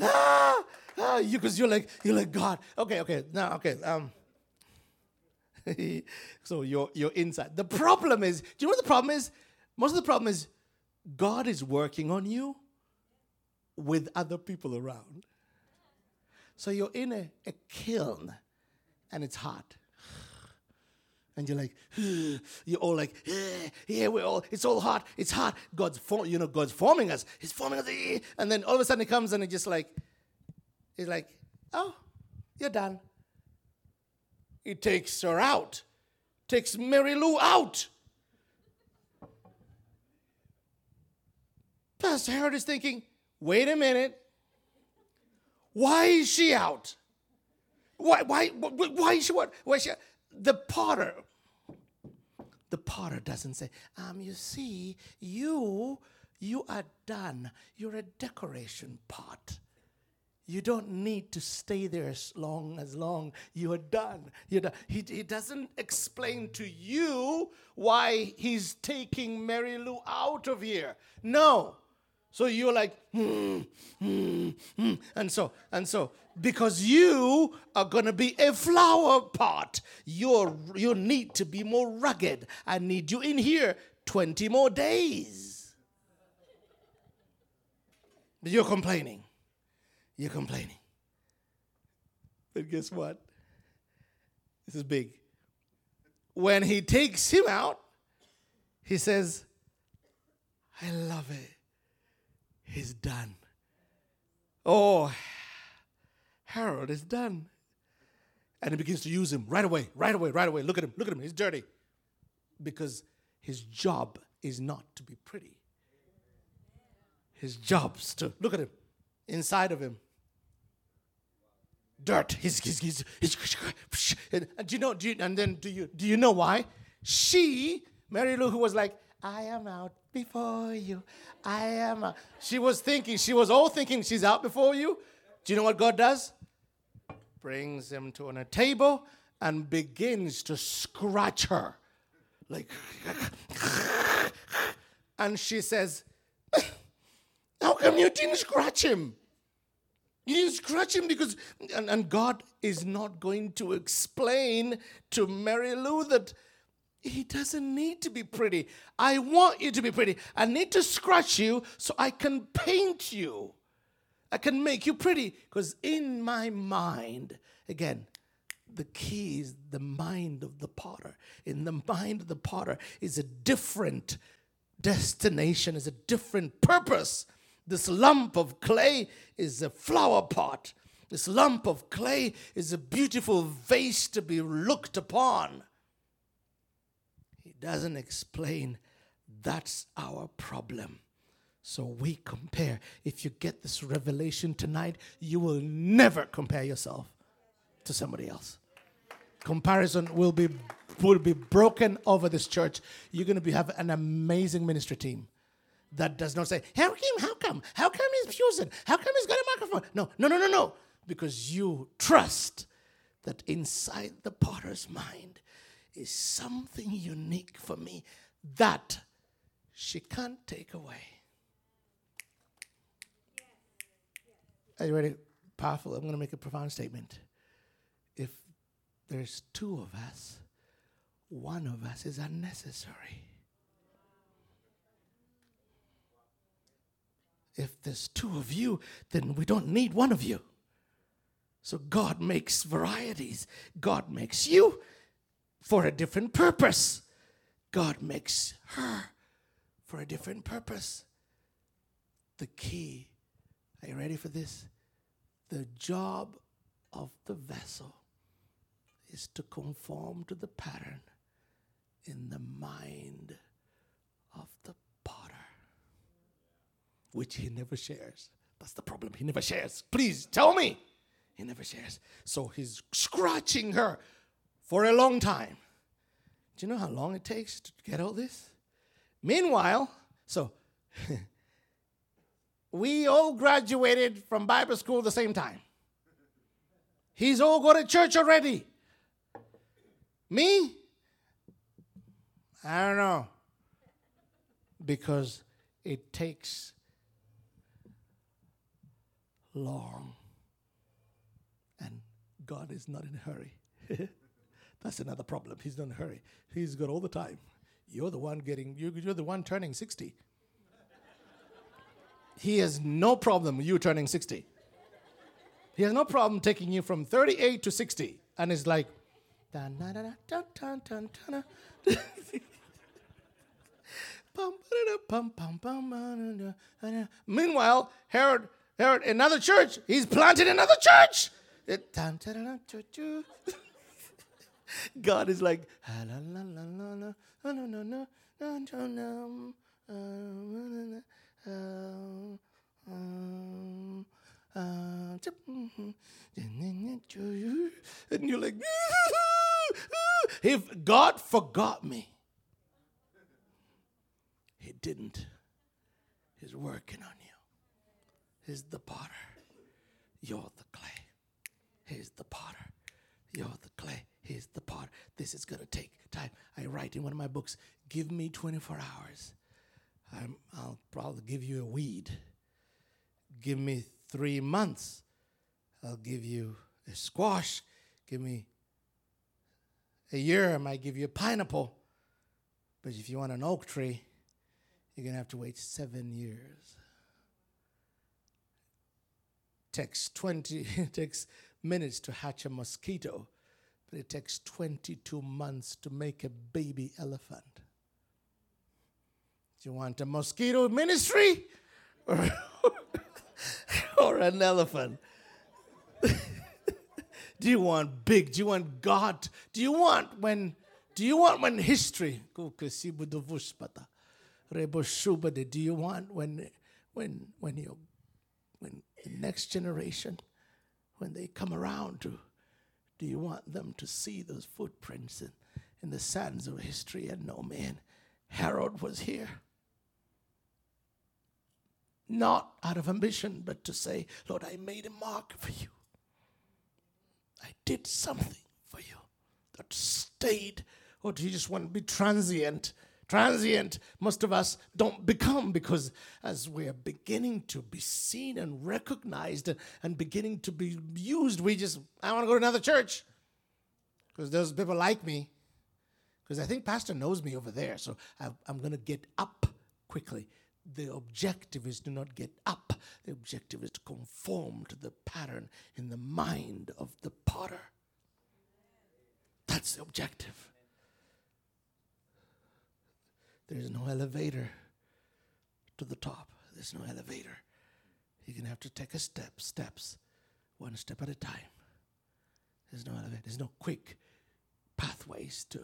Speaker 1: Ah! ah! You, because you're like, you're like, God. Okay, okay, now, okay. Um, so you're, you're inside. The problem is, do you know what the problem is? Most of the problem is God is working on you with other people around. So you're in a, a kiln and it's hot. And you're like, you're all like, yeah, we're all, it's all hot, it's hot. God's, for, you know, God's forming us. He's forming us. And then all of a sudden he comes and he just like, he's like, oh, you're done. He takes her out, takes Mary Lou out. Pastor Harold is thinking, wait a minute. Why is she out? Why, why, why is she what? Why is she? The potter, the potter doesn't say, um, you see, you, you are done. You're a decoration pot. You don't need to stay there as long as long. You are done. You're done. He, he doesn't explain to you why he's taking Mary Lou out of here. No. So you're like, hmm, hmm, hmm. and so, and so, because you are gonna be a flower pot, you're you need to be more rugged. I need you in here 20 more days. But you're complaining. You're complaining. But guess what? This is big. When he takes him out, he says, I love it is done. Oh, Harold is done. And he begins to use him right away, right away, right away. Look at him, look at him. He's dirty. Because his job is not to be pretty. His job's to look at him, inside of him. Dirt. He's, he's, he's, he's and, and do you know, do you, and then do you do you know why? She, Mary Lou, who was like, I am out before you. I am. A, she was thinking, she was all thinking she's out before you. Do you know what God does? Brings him to on a table and begins to scratch her. Like, and she says, How come you didn't scratch him? You didn't scratch him because, and, and God is not going to explain to Mary Lou that he doesn't need to be pretty. I want you to be pretty. I need to scratch you so I can paint you. I can make you pretty. Because in my mind, again, the key is the mind of the potter. In the mind of the potter is a different destination, is a different purpose. This lump of clay is a flower pot. This lump of clay is a beautiful vase to be looked upon doesn't explain that's our problem. So we compare. If you get this revelation tonight, you will never compare yourself to somebody else. Comparison will be will be broken over this church. You're going to be, have an amazing ministry team that does not say, How come? How come? How come he's chosen? How come he's got a microphone? No, no, no, no, no. Because you trust that inside the potter's mind is something unique for me that she can't take away. Are you ready? Powerful. I'm going to make a profound statement. If there's two of us, one of us is unnecessary. If there's two of you, then we don't need one of you. So God makes varieties. God makes you for a different purpose. God makes her for a different purpose. The key, are you ready for this? The job of the vessel is to conform to the pattern in the mind of the potter, which he never shares. That's the problem. He never shares. Please tell me. He never shares. So he's scratching her for a long time. Do you know how long it takes to get all this? Meanwhile, so we all graduated from Bible school the same time. He's all go to church already. Me? I don't know. Because it takes long. And God is not in a hurry. That's another problem. He's not in a hurry. He's got all the time. You're the one getting, you're the one turning 60. He has no problem you turning 60. He has no problem taking you from 38 to 60. And it's like, Meanwhile, Harold, Harold, another church, he's planted another church. God is like, and you're like, if God forgot me, He didn't. He's working on you. He's the potter. You're the clay. He's the potter. You're the clay. He's the part. This is going to take time. I write in one of my books give me 24 hours. i will probably give you a weed. Give me three months. I'll give you a squash. Give me a year, I might give you a pineapple. But if you want an oak tree, you're going to have to wait seven years. Takes 20, takes minutes to hatch a mosquito, it takes 22 months to make a baby elephant. Do you want a mosquito ministry or, or an elephant? do you want big? Do you want God? Do you want when? Do you want when history? Do you want when when when you when the next generation when they come around to do you want them to see those footprints in, in the sands of history and know man Harold was here not out of ambition but to say lord i made a mark for you I did something for you that stayed. Or do you just want to be transient? Transient, most of us don't become because as we are beginning to be seen and recognized and beginning to be used, we just, I want to go to another church because those people like me. Because I think Pastor knows me over there, so I, I'm going to get up quickly the objective is to not get up. The objective is to conform to the pattern in the mind of the potter. That's the objective. There's no elevator to the top. There's no elevator. You're to have to take a step, steps, one step at a time. There's no elevator. There's no quick pathways to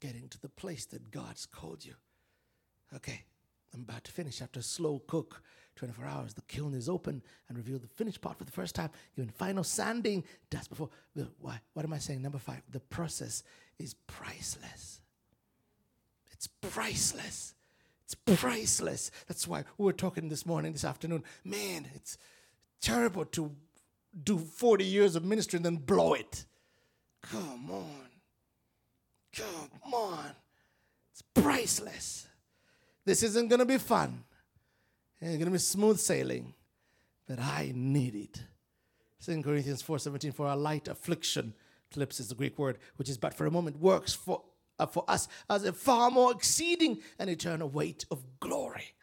Speaker 1: getting to the place that God's called you. Okay, I'm about to finish after a slow cook. 24 hours, the kiln is open and reveal the finished part for the first time, giving final sanding dust before. Why? What am I saying? Number five, the process is priceless. It's priceless. It's priceless. That's why we were talking this morning, this afternoon. Man, it's terrible to do 40 years of ministry and then blow it. Come on. Come on. It's priceless. This isn't going to be fun. It's going to be smooth sailing. But I need it. 2 Corinthians 4.17, for our light affliction, thlipsis is the Greek word, which is but for a moment, works for, uh, for us as a far more exceeding and eternal weight of glory.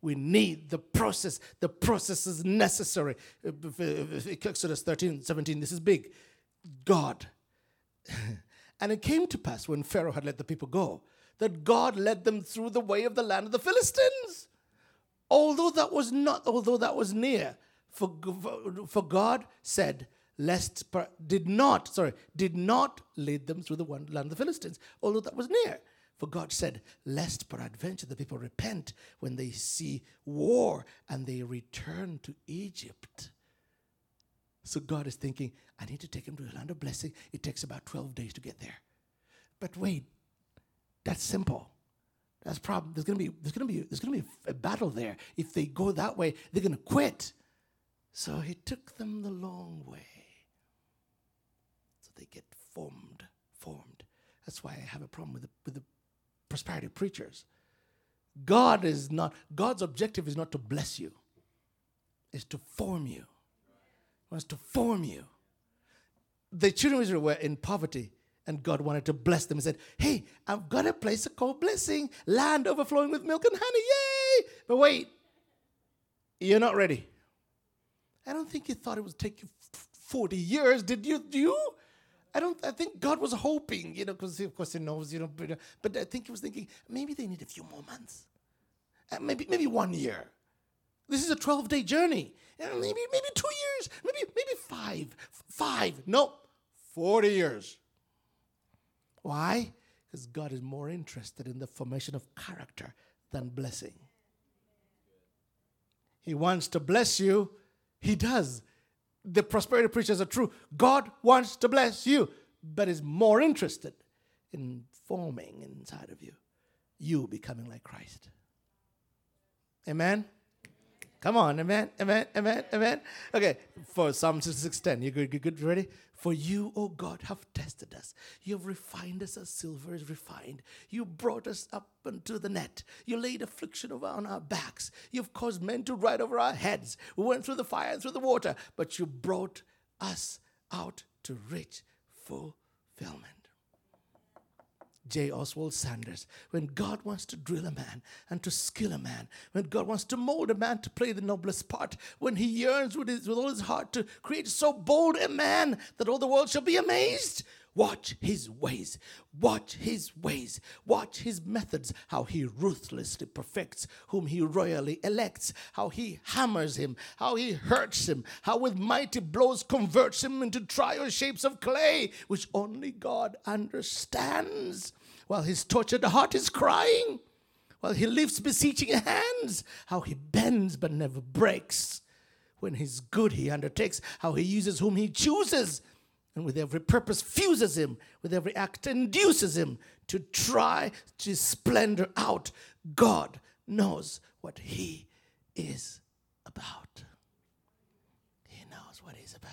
Speaker 1: We need the process. The process is necessary. Exodus 13, 17, this is big. God. and it came to pass when Pharaoh had let the people go that God led them through the way of the land of the Philistines. Although that was not, although that was near, for, for God said, lest did not, sorry, did not lead them through the land of the Philistines, although that was near. For God said, Lest peradventure the people repent when they see war and they return to Egypt. So God is thinking, I need to take them to the land of blessing. It takes about 12 days to get there. But wait, that's simple. That's problem. There's gonna be there's gonna be there's gonna be a battle there. If they go that way, they're gonna quit. So he took them the long way. They get formed, formed. That's why I have a problem with the, with the prosperity preachers. God is not, God's objective is not to bless you, it's to form you. He wants to form you. The children of Israel were in poverty, and God wanted to bless them. He said, Hey, I've got a place called blessing, land overflowing with milk and honey. Yay! But wait, you're not ready. I don't think he thought it would take you 40 years. Did you? Do you? I don't. I think God was hoping, you know, because of course He knows, you know. But, uh, but, I think He was thinking maybe they need a few more months, uh, maybe maybe one year. This is a twelve-day journey. Uh, maybe maybe two years. Maybe maybe five. Five. No, forty years. Why? Because God is more interested in the formation of character than blessing. He wants to bless you. He does the prosperity preachers are true. God wants to bless you, but is more interested in forming inside of you, you becoming like Christ. Amen. Come on, amen, amen, amen, amen. Okay, for Psalm 66:10, you good, you good, ready? For you, O God, have tested us. You have refined us as silver is refined. You brought us up into the net. You laid affliction on our backs. You've caused men to ride over our heads. We went through the fire and through the water, but you brought us out to rich fulfillment. J. Oswald Sanders. When God wants to drill a man and to skill a man, when God wants to mold a man to play the noblest part, when he yearns with, his, with all his heart to create so bold a man that all the world shall be amazed, Watch his ways. Watch his ways. Watch his methods, how he ruthlessly perfects whom he royally elects, how he hammers him, how he hurts him, how with mighty blows converts him into trial shapes of clay, which only God understands. While his tortured heart is crying, while he lifts beseeching hands, how he bends but never breaks. When he's good, he undertakes how he uses whom he chooses and with every purpose fuses him, with every act induces him to try to splendor out. God knows what he is about. He knows what he's about.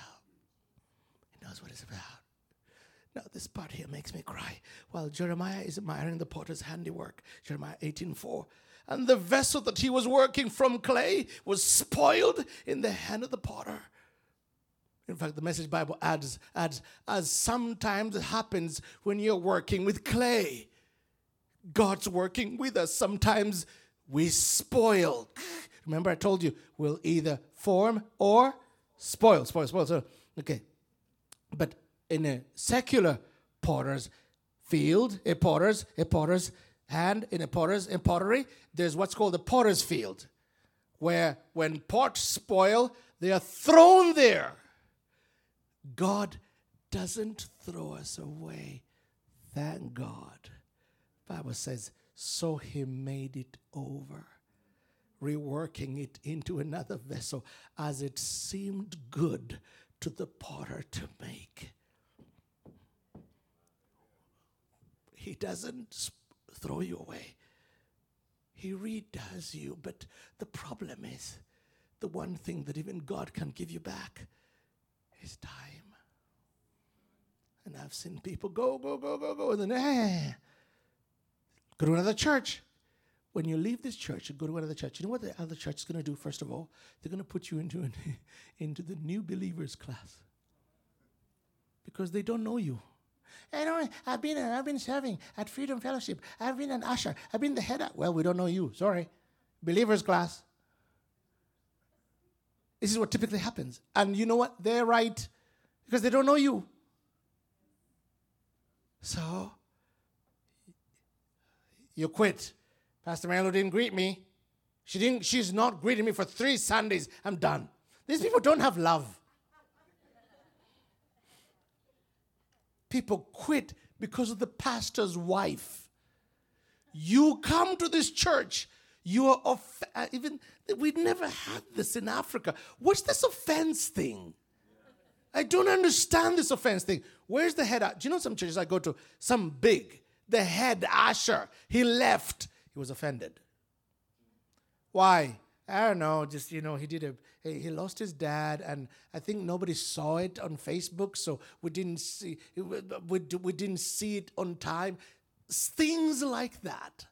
Speaker 1: He knows what he's about. Now, this part here makes me cry. While Jeremiah is admiring the potter's handiwork, Jeremiah 18:4, and the vessel that he was working from clay was spoiled in the hand of the potter. In fact, the Message Bible adds, adds, as sometimes it happens when you're working with clay. God's working with us. Sometimes we spoil. Remember, I told you we'll either form or spoil. Spoil, spoil. So, okay. But in a secular potter's field, a potter's, a potter's hand, in a potter's, in pottery, there's what's called the potter's field, where when pots spoil, they are thrown there God doesn't throw us away. Thank God. Bible says, so he made it over reworking it into another vessel as it seemed good to the potter to make. He doesn't throw you away. He redoes you. But the problem is the one thing that even God can give you back is time. And I've seen people go, go, go, go, go, and then, eh, go to another church. When you leave this church and go to another church, you know what the other church is going to do, first of all? They're going to put you into, an, into the new believers class because they don't know you. I don't, I've been, uh, I've been serving at Freedom Fellowship. I've been an usher. I've been the head. Of, well, we don't know you. Sorry. Believers class. This is what typically happens. And you know what? They're right because they don't know you. So, you quit. Pastor Marlo didn't greet me. She didn't, she's not greeting me for three Sundays. I'm done. These people don't have love. People quit because of the pastor's wife. You come to this church, you are off- uh, even we never had this in Africa. What's this offense thing? I don't understand this offense thing. Where's the head? Do you know some churches I go to? Some big, the head usher. He left. He was offended. Why? I don't know, just you know, he did a he lost his dad, and I think nobody saw it on Facebook, so we didn't see we, we didn't see it on time. Things like that,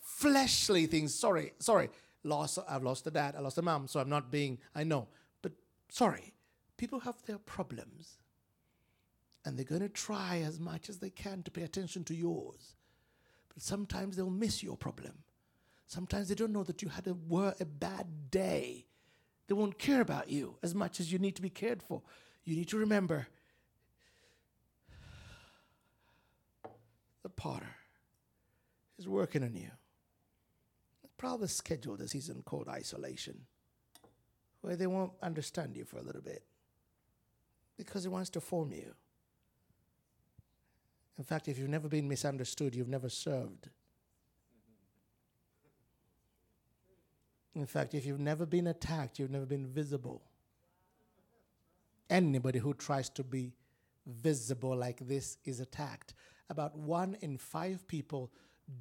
Speaker 1: fleshly things. Sorry, sorry, lost. I've lost a dad. I lost a mom, so I'm not being. I know, but sorry, people have their problems, and they're going to try as much as they can to pay attention to yours, but sometimes they'll miss your problem Sometimes they don't know that you had a, were a bad day. They won't care about you as much as you need to be cared for. You need to remember the potter is working on you. Probably scheduled a season called isolation, where they won't understand you for a little bit because he wants to form you. In fact, if you've never been misunderstood, you've never served. In fact, if you've never been attacked, you've never been visible. Anybody who tries to be visible like this is attacked. About one in five people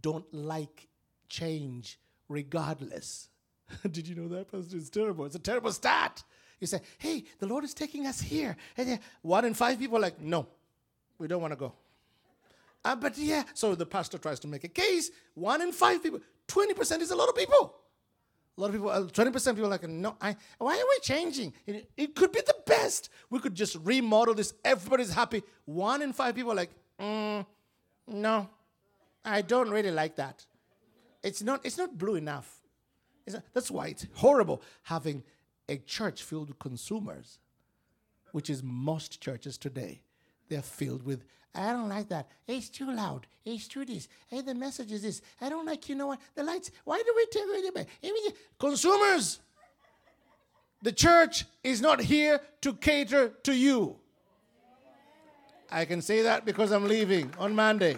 Speaker 1: don't like change regardless. Did you know that, Pastor? It's terrible. It's a terrible stat. You say, hey, the Lord is taking us here. And one in five people are like, no, we don't want to go. Uh, but yeah, so the pastor tries to make a case. One in five people, 20% is a lot of people. A lot of people, 20% uh, people are like, no, I, why are we changing? It, it, could be the best. We could just remodel this. Everybody's happy. One in five people are like, mm, no, I don't really like that. It's not, it's not blue enough. Not, that's why it's horrible having a church filled with consumers, which is most churches today. They're filled with I don't like that. It's too loud. It's too this. Hey, the message is this. I don't like, you know what? The lights. Why do we take it? Consumers. The church is not here to cater to you. I can say that because I'm leaving on Monday.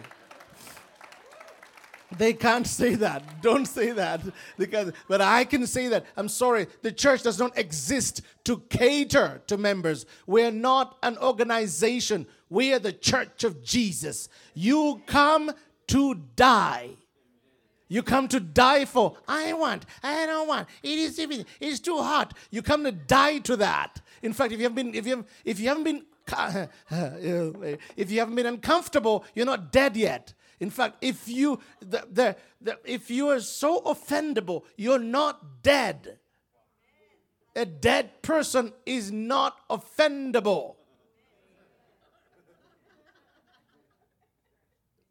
Speaker 1: They can't say that. Don't say that. Because, but I can say that. I'm sorry. The church does not exist to cater to members. We're not an organization. We are the church of Jesus. You come to die. You come to die for, I want, I don't want, it is it's too hot. You come to die to that. In fact, if you haven't been, if you have, if you haven't been, if you haven't been uncomfortable, you're not dead yet. In fact, if you the, the, the, if you are so offendable, you're not dead. A dead person is not offendable.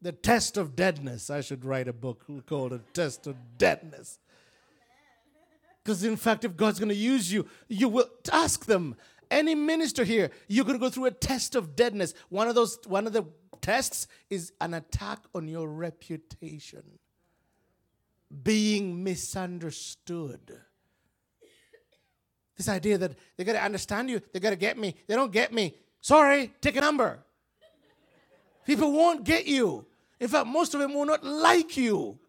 Speaker 1: The test of deadness. I should write a book called A Test of Deadness. Because, in fact, if God's going to use you, you will ask them. Any minister here, you're going to go through a test of deadness. One of those, one of the tests is an attack on your reputation, being misunderstood. This idea that they got to understand you, they got to get me. They don't get me. Sorry, take a number. People won't get you. In fact, most of them will not like you.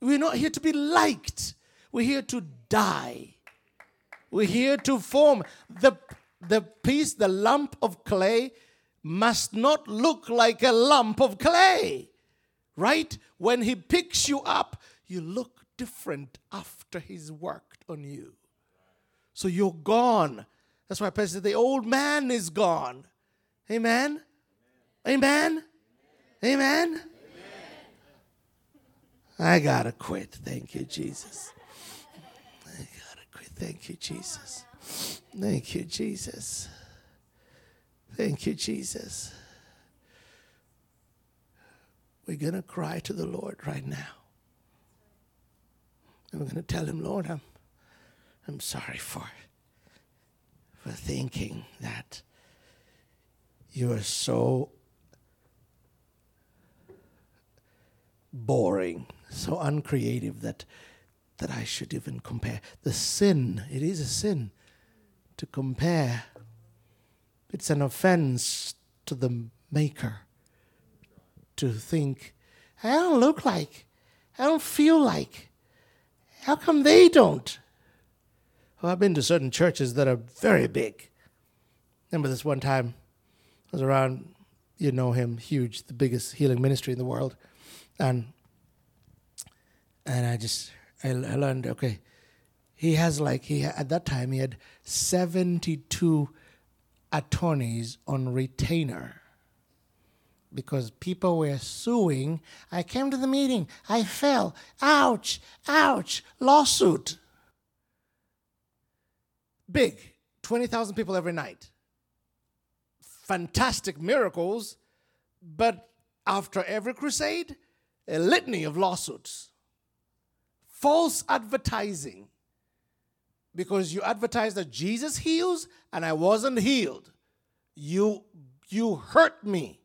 Speaker 1: We're not here to be liked. We're here to die. We're here to form. The, the piece, the lump of clay, must not look like a lump of clay. Right? When he picks you up, you look different after he's worked on you. So you're gone. That's why I said the old man is gone. Amen. Amen. Amen. I gotta quit. Thank you, Jesus. I gotta quit. Thank you, Jesus. Thank you, Jesus. Thank you, Jesus. We're gonna cry to the Lord right now. And we're gonna tell him, Lord, I'm I'm sorry for for thinking that you are so boring, so uncreative that that I should even compare. The sin, it is a sin to compare. It's an offense to the maker to think, I don't look like, I don't feel like. How come they don't? Well, I've been to certain churches that are very big. Remember this one time I was around, you know him, huge, the biggest healing ministry in the world. And and I just I, learned okay, he has like he at that time he had seventy two attorneys on retainer because people were suing. I came to the meeting, I fell, ouch, ouch, lawsuit. Big, 20,000 people every night. Fantastic miracles, but after every crusade, a litany of lawsuits false advertising because you advertised that Jesus heals and I wasn't healed. You you hurt me.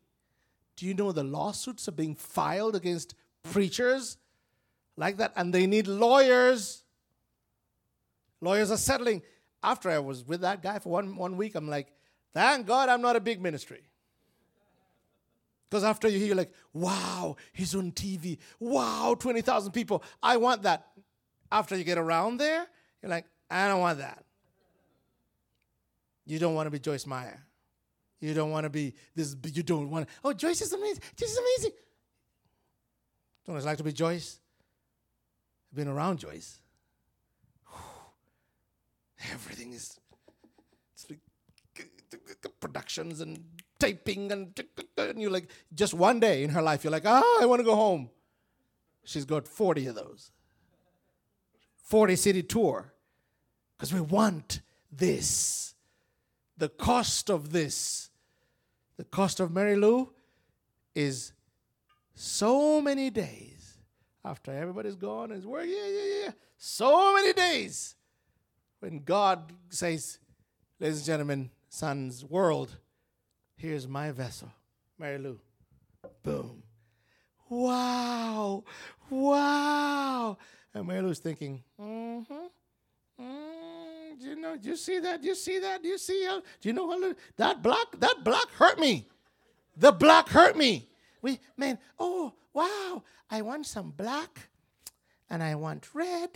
Speaker 1: Do you know the lawsuits are being filed against preachers like that and they need lawyers. Lawyers are settling. After I was with that guy for one, one week, I'm like, thank God I'm not a big ministry. Because after you hear, like, wow, he's on TV. Wow, 20,000 people. I want that. After you get around there, you're like, I don't want that. You don't want to be Joyce Meyer. You don't want to be this, you don't want to, oh, Joyce is amazing. Joyce is amazing. Don't I like to be Joyce? I've been around Joyce. Everything is, like productions and taping and, and you're like, just one day in her life, you're like, ah, I want to go home. She's got 40 of those. 40 city tour. Because we want this. The cost of this, the cost of Mary Lou is so many days after everybody's gone and working, yeah, yeah, yeah. So many days when God says, ladies and gentlemen, son's world, Here's my vessel, Mary Lou. Boom. Wow. Wow. And Mary Lou's thinking, mm-hmm. Mm, do you know, do you see that? Do you see that? Do you see how, do you know how that block, that block hurt me. The block hurt me. We, man, oh, wow. I want some black and I want red.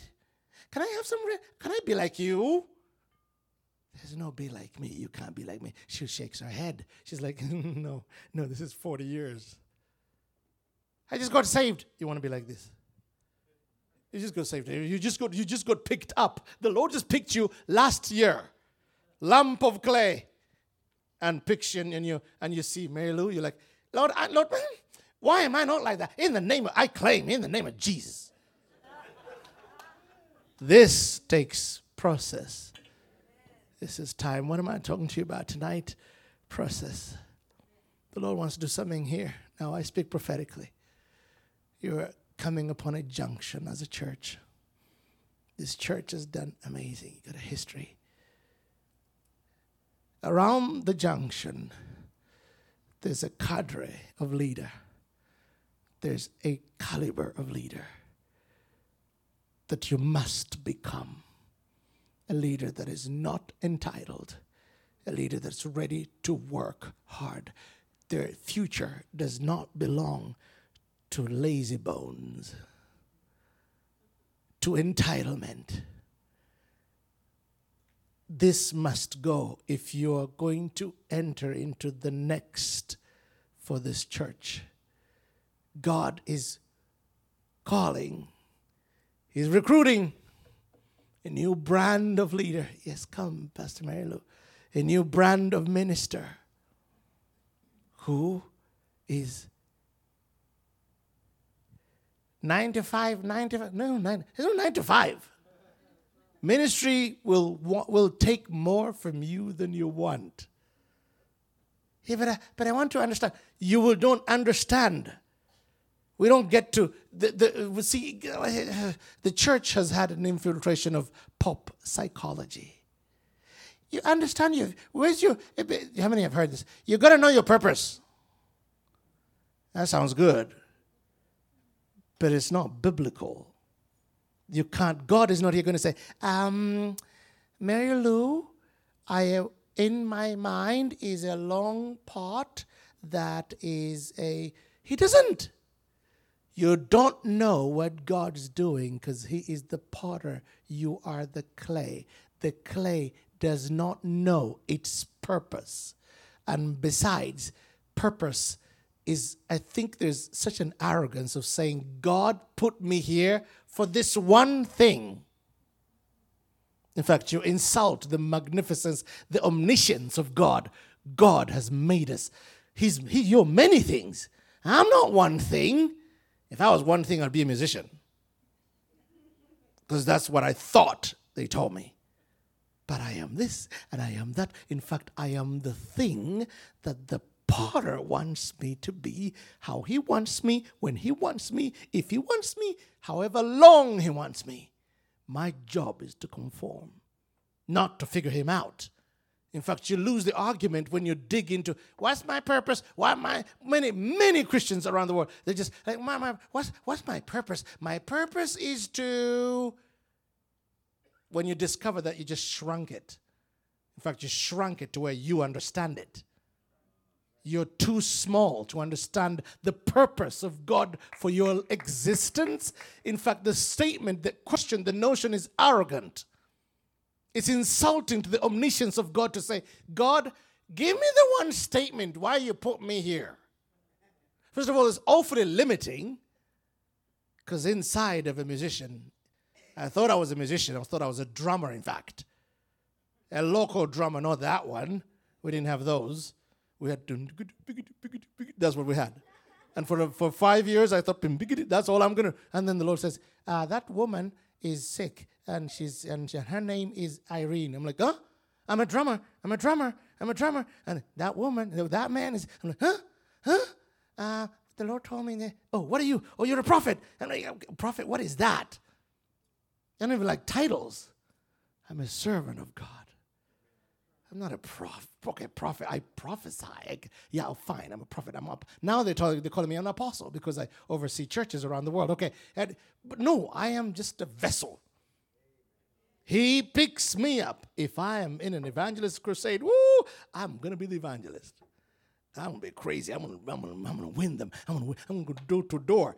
Speaker 1: Can I have some red? Can I be like you? There's no be like me. You can't be like me. She shakes her head. She's like, no, no, this is 40 years. I just got saved. You want to be like this? You just got saved. You just got you just got picked up. The Lord just picked you last year. Lump of clay. And picks you and you and you see Mary Lou, you're like, Lord, I, Lord, why am I not like that? In the name of I claim in the name of Jesus. this takes process. This is time. What am I talking to you about tonight? Process. The Lord wants to do something here. Now, I speak prophetically. You're coming upon a junction as a church. This church has done amazing. You got a history. Around the junction, there's a cadre of leader. There's a caliber of leader that you must become a leader that is not entitled, a leader that's ready to work hard. Their future does not belong to lazy bones, to entitlement. This must go if you are going to enter into the next for this church. God is calling, He's recruiting a new brand of leader. Yes, come, Pastor Mary Lou. A new brand of minister who is 9 to 5, 9 no, 9, it's not 9 to 5. Ministry will, will take more from you than you want. Yeah, but I, but I want to understand. You will don't understand. We don't get to the, the see the church has had an infiltration of pop psychology. You understand you where's your how many have heard this? You gotta know your purpose. That sounds good. But it's not biblical. You can't, God is not here going to say, um, Mary Lou, I in my mind is a long part that is a he doesn't you don't know what god's doing because he is the potter you are the clay the clay does not know its purpose and besides purpose is i think there's such an arrogance of saying god put me here for this one thing in fact, you insult the magnificence, the omniscience of God. God has made us. He's he, you're many things. I'm not one thing. If I was one thing, I'd be a musician. Because that's what I thought they told me. But I am this and I am that. In fact, I am the thing that the potter wants me to be, how he wants me, when he wants me, if he wants me, however long he wants me. My job is to conform, not to figure him out. In fact, you lose the argument when you dig into what's my purpose? Why I? Many, many Christians around the world, they're just like, my, my, what's, what's my purpose? My purpose is to. When you discover that, you just shrunk it. In fact, you shrunk it to where you understand it. You're too small to understand the purpose of God for your existence. In fact, the statement, the question, the notion is arrogant. It's insulting to the omniscience of God to say, God, give me the one statement why you put me here. First of all, it's awfully limiting because inside of a musician, I thought I was a musician. I thought I was a drummer, in fact. A local drummer, not that one. We didn't have those. We had that's what we had. And for, for five years, I thought, that's all I'm going to. And then the Lord says, uh, that woman is sick and she's and she, her name is Irene. I'm like, huh? I'm a drummer. I'm a drummer. I'm a drummer. And that woman, that man is, I'm like, huh? Huh? Uh, the Lord told me that, oh, what are you? Oh, you're a prophet. I'm like, prophet, what is that? I don't even like titles. I'm a servant of God. I'm not a prophet. Okay, prophet. I prophesy. I, yeah, oh, fine. I'm a prophet. I'm up. Now they're, talking, they're calling me an apostle because I oversee churches around the world. Okay, and, but no, I am just a vessel. He picks me up. If I am in an evangelist crusade, woo, I'm gonna be the evangelist. I'm gonna be crazy. I'm gonna, I'm gonna, I'm gonna win them. I'm gonna, I'm gonna go door to door.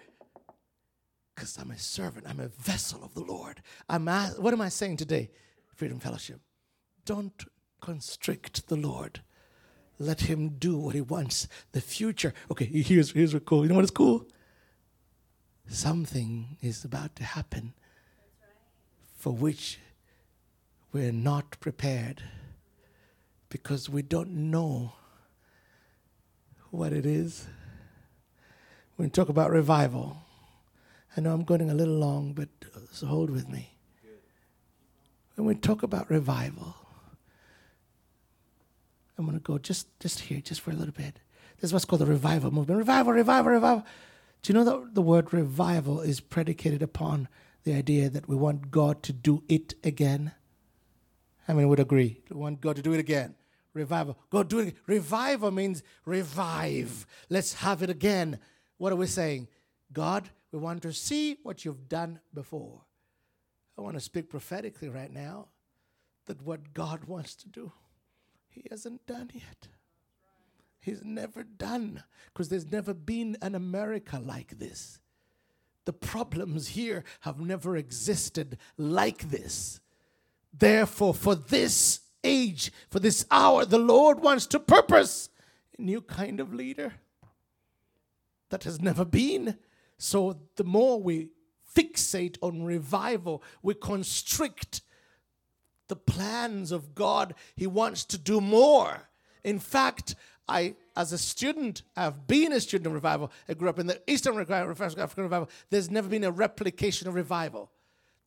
Speaker 1: Because I'm a servant. I'm a vessel of the Lord. I'm. What am I saying today, Freedom Fellowship? Don't constrict the Lord. Let him do what he wants. The future. Okay, here's here's what cool. You know what is cool? Something is about to happen for which we're not prepared because we don't know what it is. When we talk about revival, I know I'm going a little long, but so hold with me. When we talk about revival, I'm going to go just, just here, just for a little bit. This is what's called the revival movement. Revival, revival, revival. Do you know that the word revival is predicated upon the idea that we want God to do it again? I mean, would agree. We want God to do it again. Revival. God do it. Revival means revive. Let's have it again. What are we saying? God, we want to see what you've done before. I want to speak prophetically right now that what God wants to do he hasn't done yet. He's never done because there's never been an America like this. The problems here have never existed like this. Therefore, for this age, for this hour, the Lord wants to purpose a new kind of leader that has never been. So, the more we fixate on revival, we constrict the plans of God. He wants to do more. In fact, I, as a student, I've been a student of revival. I grew up in the Eastern African revival. There's never been a replication of revival.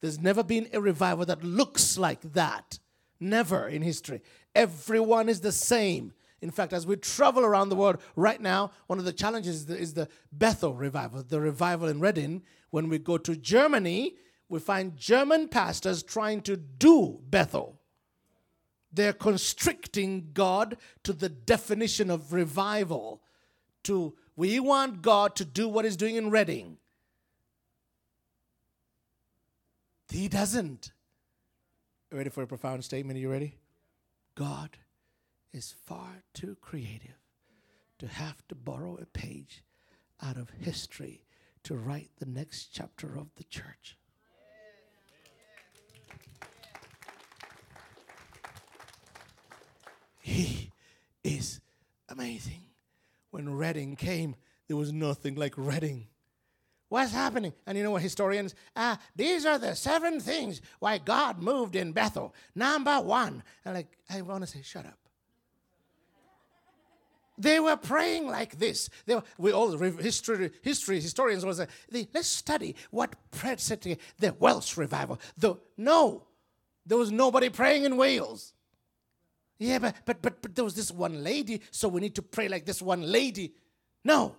Speaker 1: There's never been a revival that looks like that. Never in history. Everyone is the same. In fact, as we travel around the world right now, one of the challenges is the, is the Bethel revival, the revival in Redding. When we go to Germany, we find German pastors trying to do Bethel. They're constricting God to the definition of revival. To we want God to do what He's doing in Redding. He doesn't. Ready for a profound statement? Are you ready? God is far too creative to have to borrow a page out of history to write the next chapter of the church. He is amazing. When Redding came, there was nothing like Redding. What's happening? And you know what historians, ah, these are the seven things why God moved in Bethel. Number one. And like, I want to say, shut up. They were praying like this. They were, we all history, history historians was uh, they, let's study what preceded the Welsh revival. The, no, there was nobody praying in Wales. Yeah, but, but but but there was this one lady, so we need to pray like this one lady. No.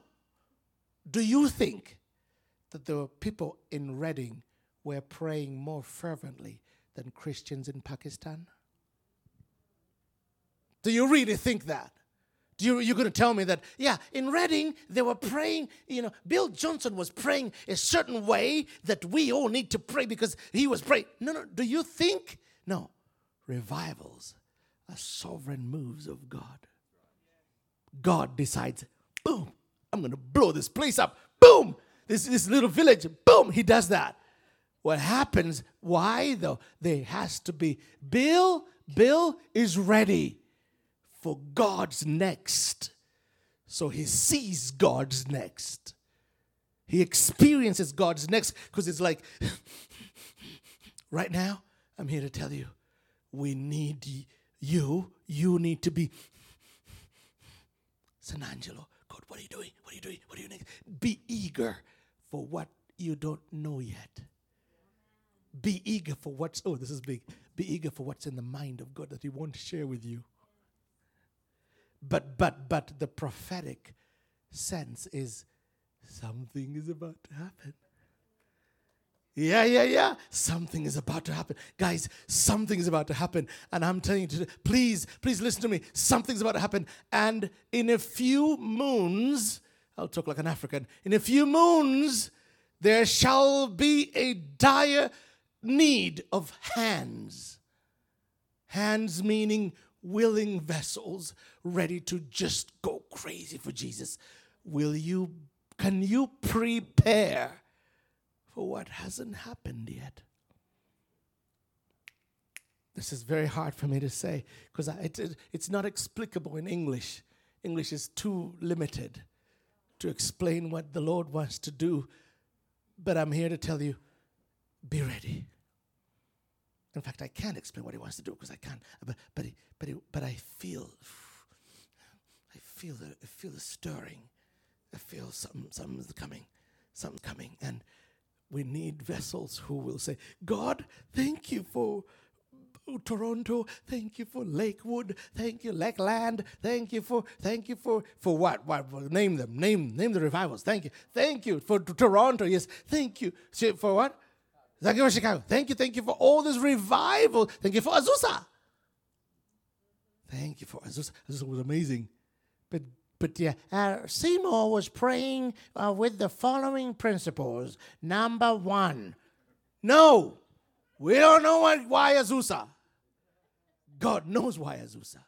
Speaker 1: Do you think that the people in Redding were praying more fervently than Christians in Pakistan? Do you really think that? Do you, you're going to tell me that, yeah, in Redding, they were praying, you know, Bill Johnson was praying a certain way that we all need to pray because he was praying. No, no, do you think? No. Revivals are sovereign moves of God. God decides, boom, I'm going to blow this place up. Boom, this, this little village, boom, he does that. What happens, why though? There has to be, Bill, Bill is ready for God's next. So he sees God's next. He experiences God's next because it's like, right now, I'm here to tell you, we need you. You need to be San Angelo. God, what are you doing? What are you doing? What are you next? Be eager for what you don't know yet. Be eager for what's, oh, this is big. Be eager for what's in the mind of God that He to share with you. But, but, but the prophetic sense is something is about to happen. Yeah, yeah, yeah. Something is about to happen. Guys, something is about to happen. And I'm telling you, today, please, please listen to me. Something's about to happen. And in a few moons, I'll talk like an African. In a few moons, there shall be a dire need of hands. Hands meaning willing vessels ready to just go crazy for Jesus. Will you, can you prepare for what hasn't happened yet? This is very hard for me to say because it, it, it's not explicable in English. English is too limited to explain what the Lord wants to do. But I'm here to tell you be ready. In fact, I can't explain what he wants to do because I can't. But but but but I feel, I feel the I feel the stirring. I feel something something's coming, something coming, and we need vessels who will say, "God, thank you for Toronto. Thank you for Lakewood. Thank you, Lakeland. Thank you for thank you for for what? What? Name them. Name name the revivals. Thank you. Thank you for Toronto. Yes. Thank you for what? Thank you for Chicago. Thank you. Thank you for all this revival. Thank you for Azusa. Thank you for Azusa. Azusa was amazing. But but yeah, uh, Seymour was praying uh, with the following principles. Number one, no, we don't know what, why Azusa. God knows why Azusa.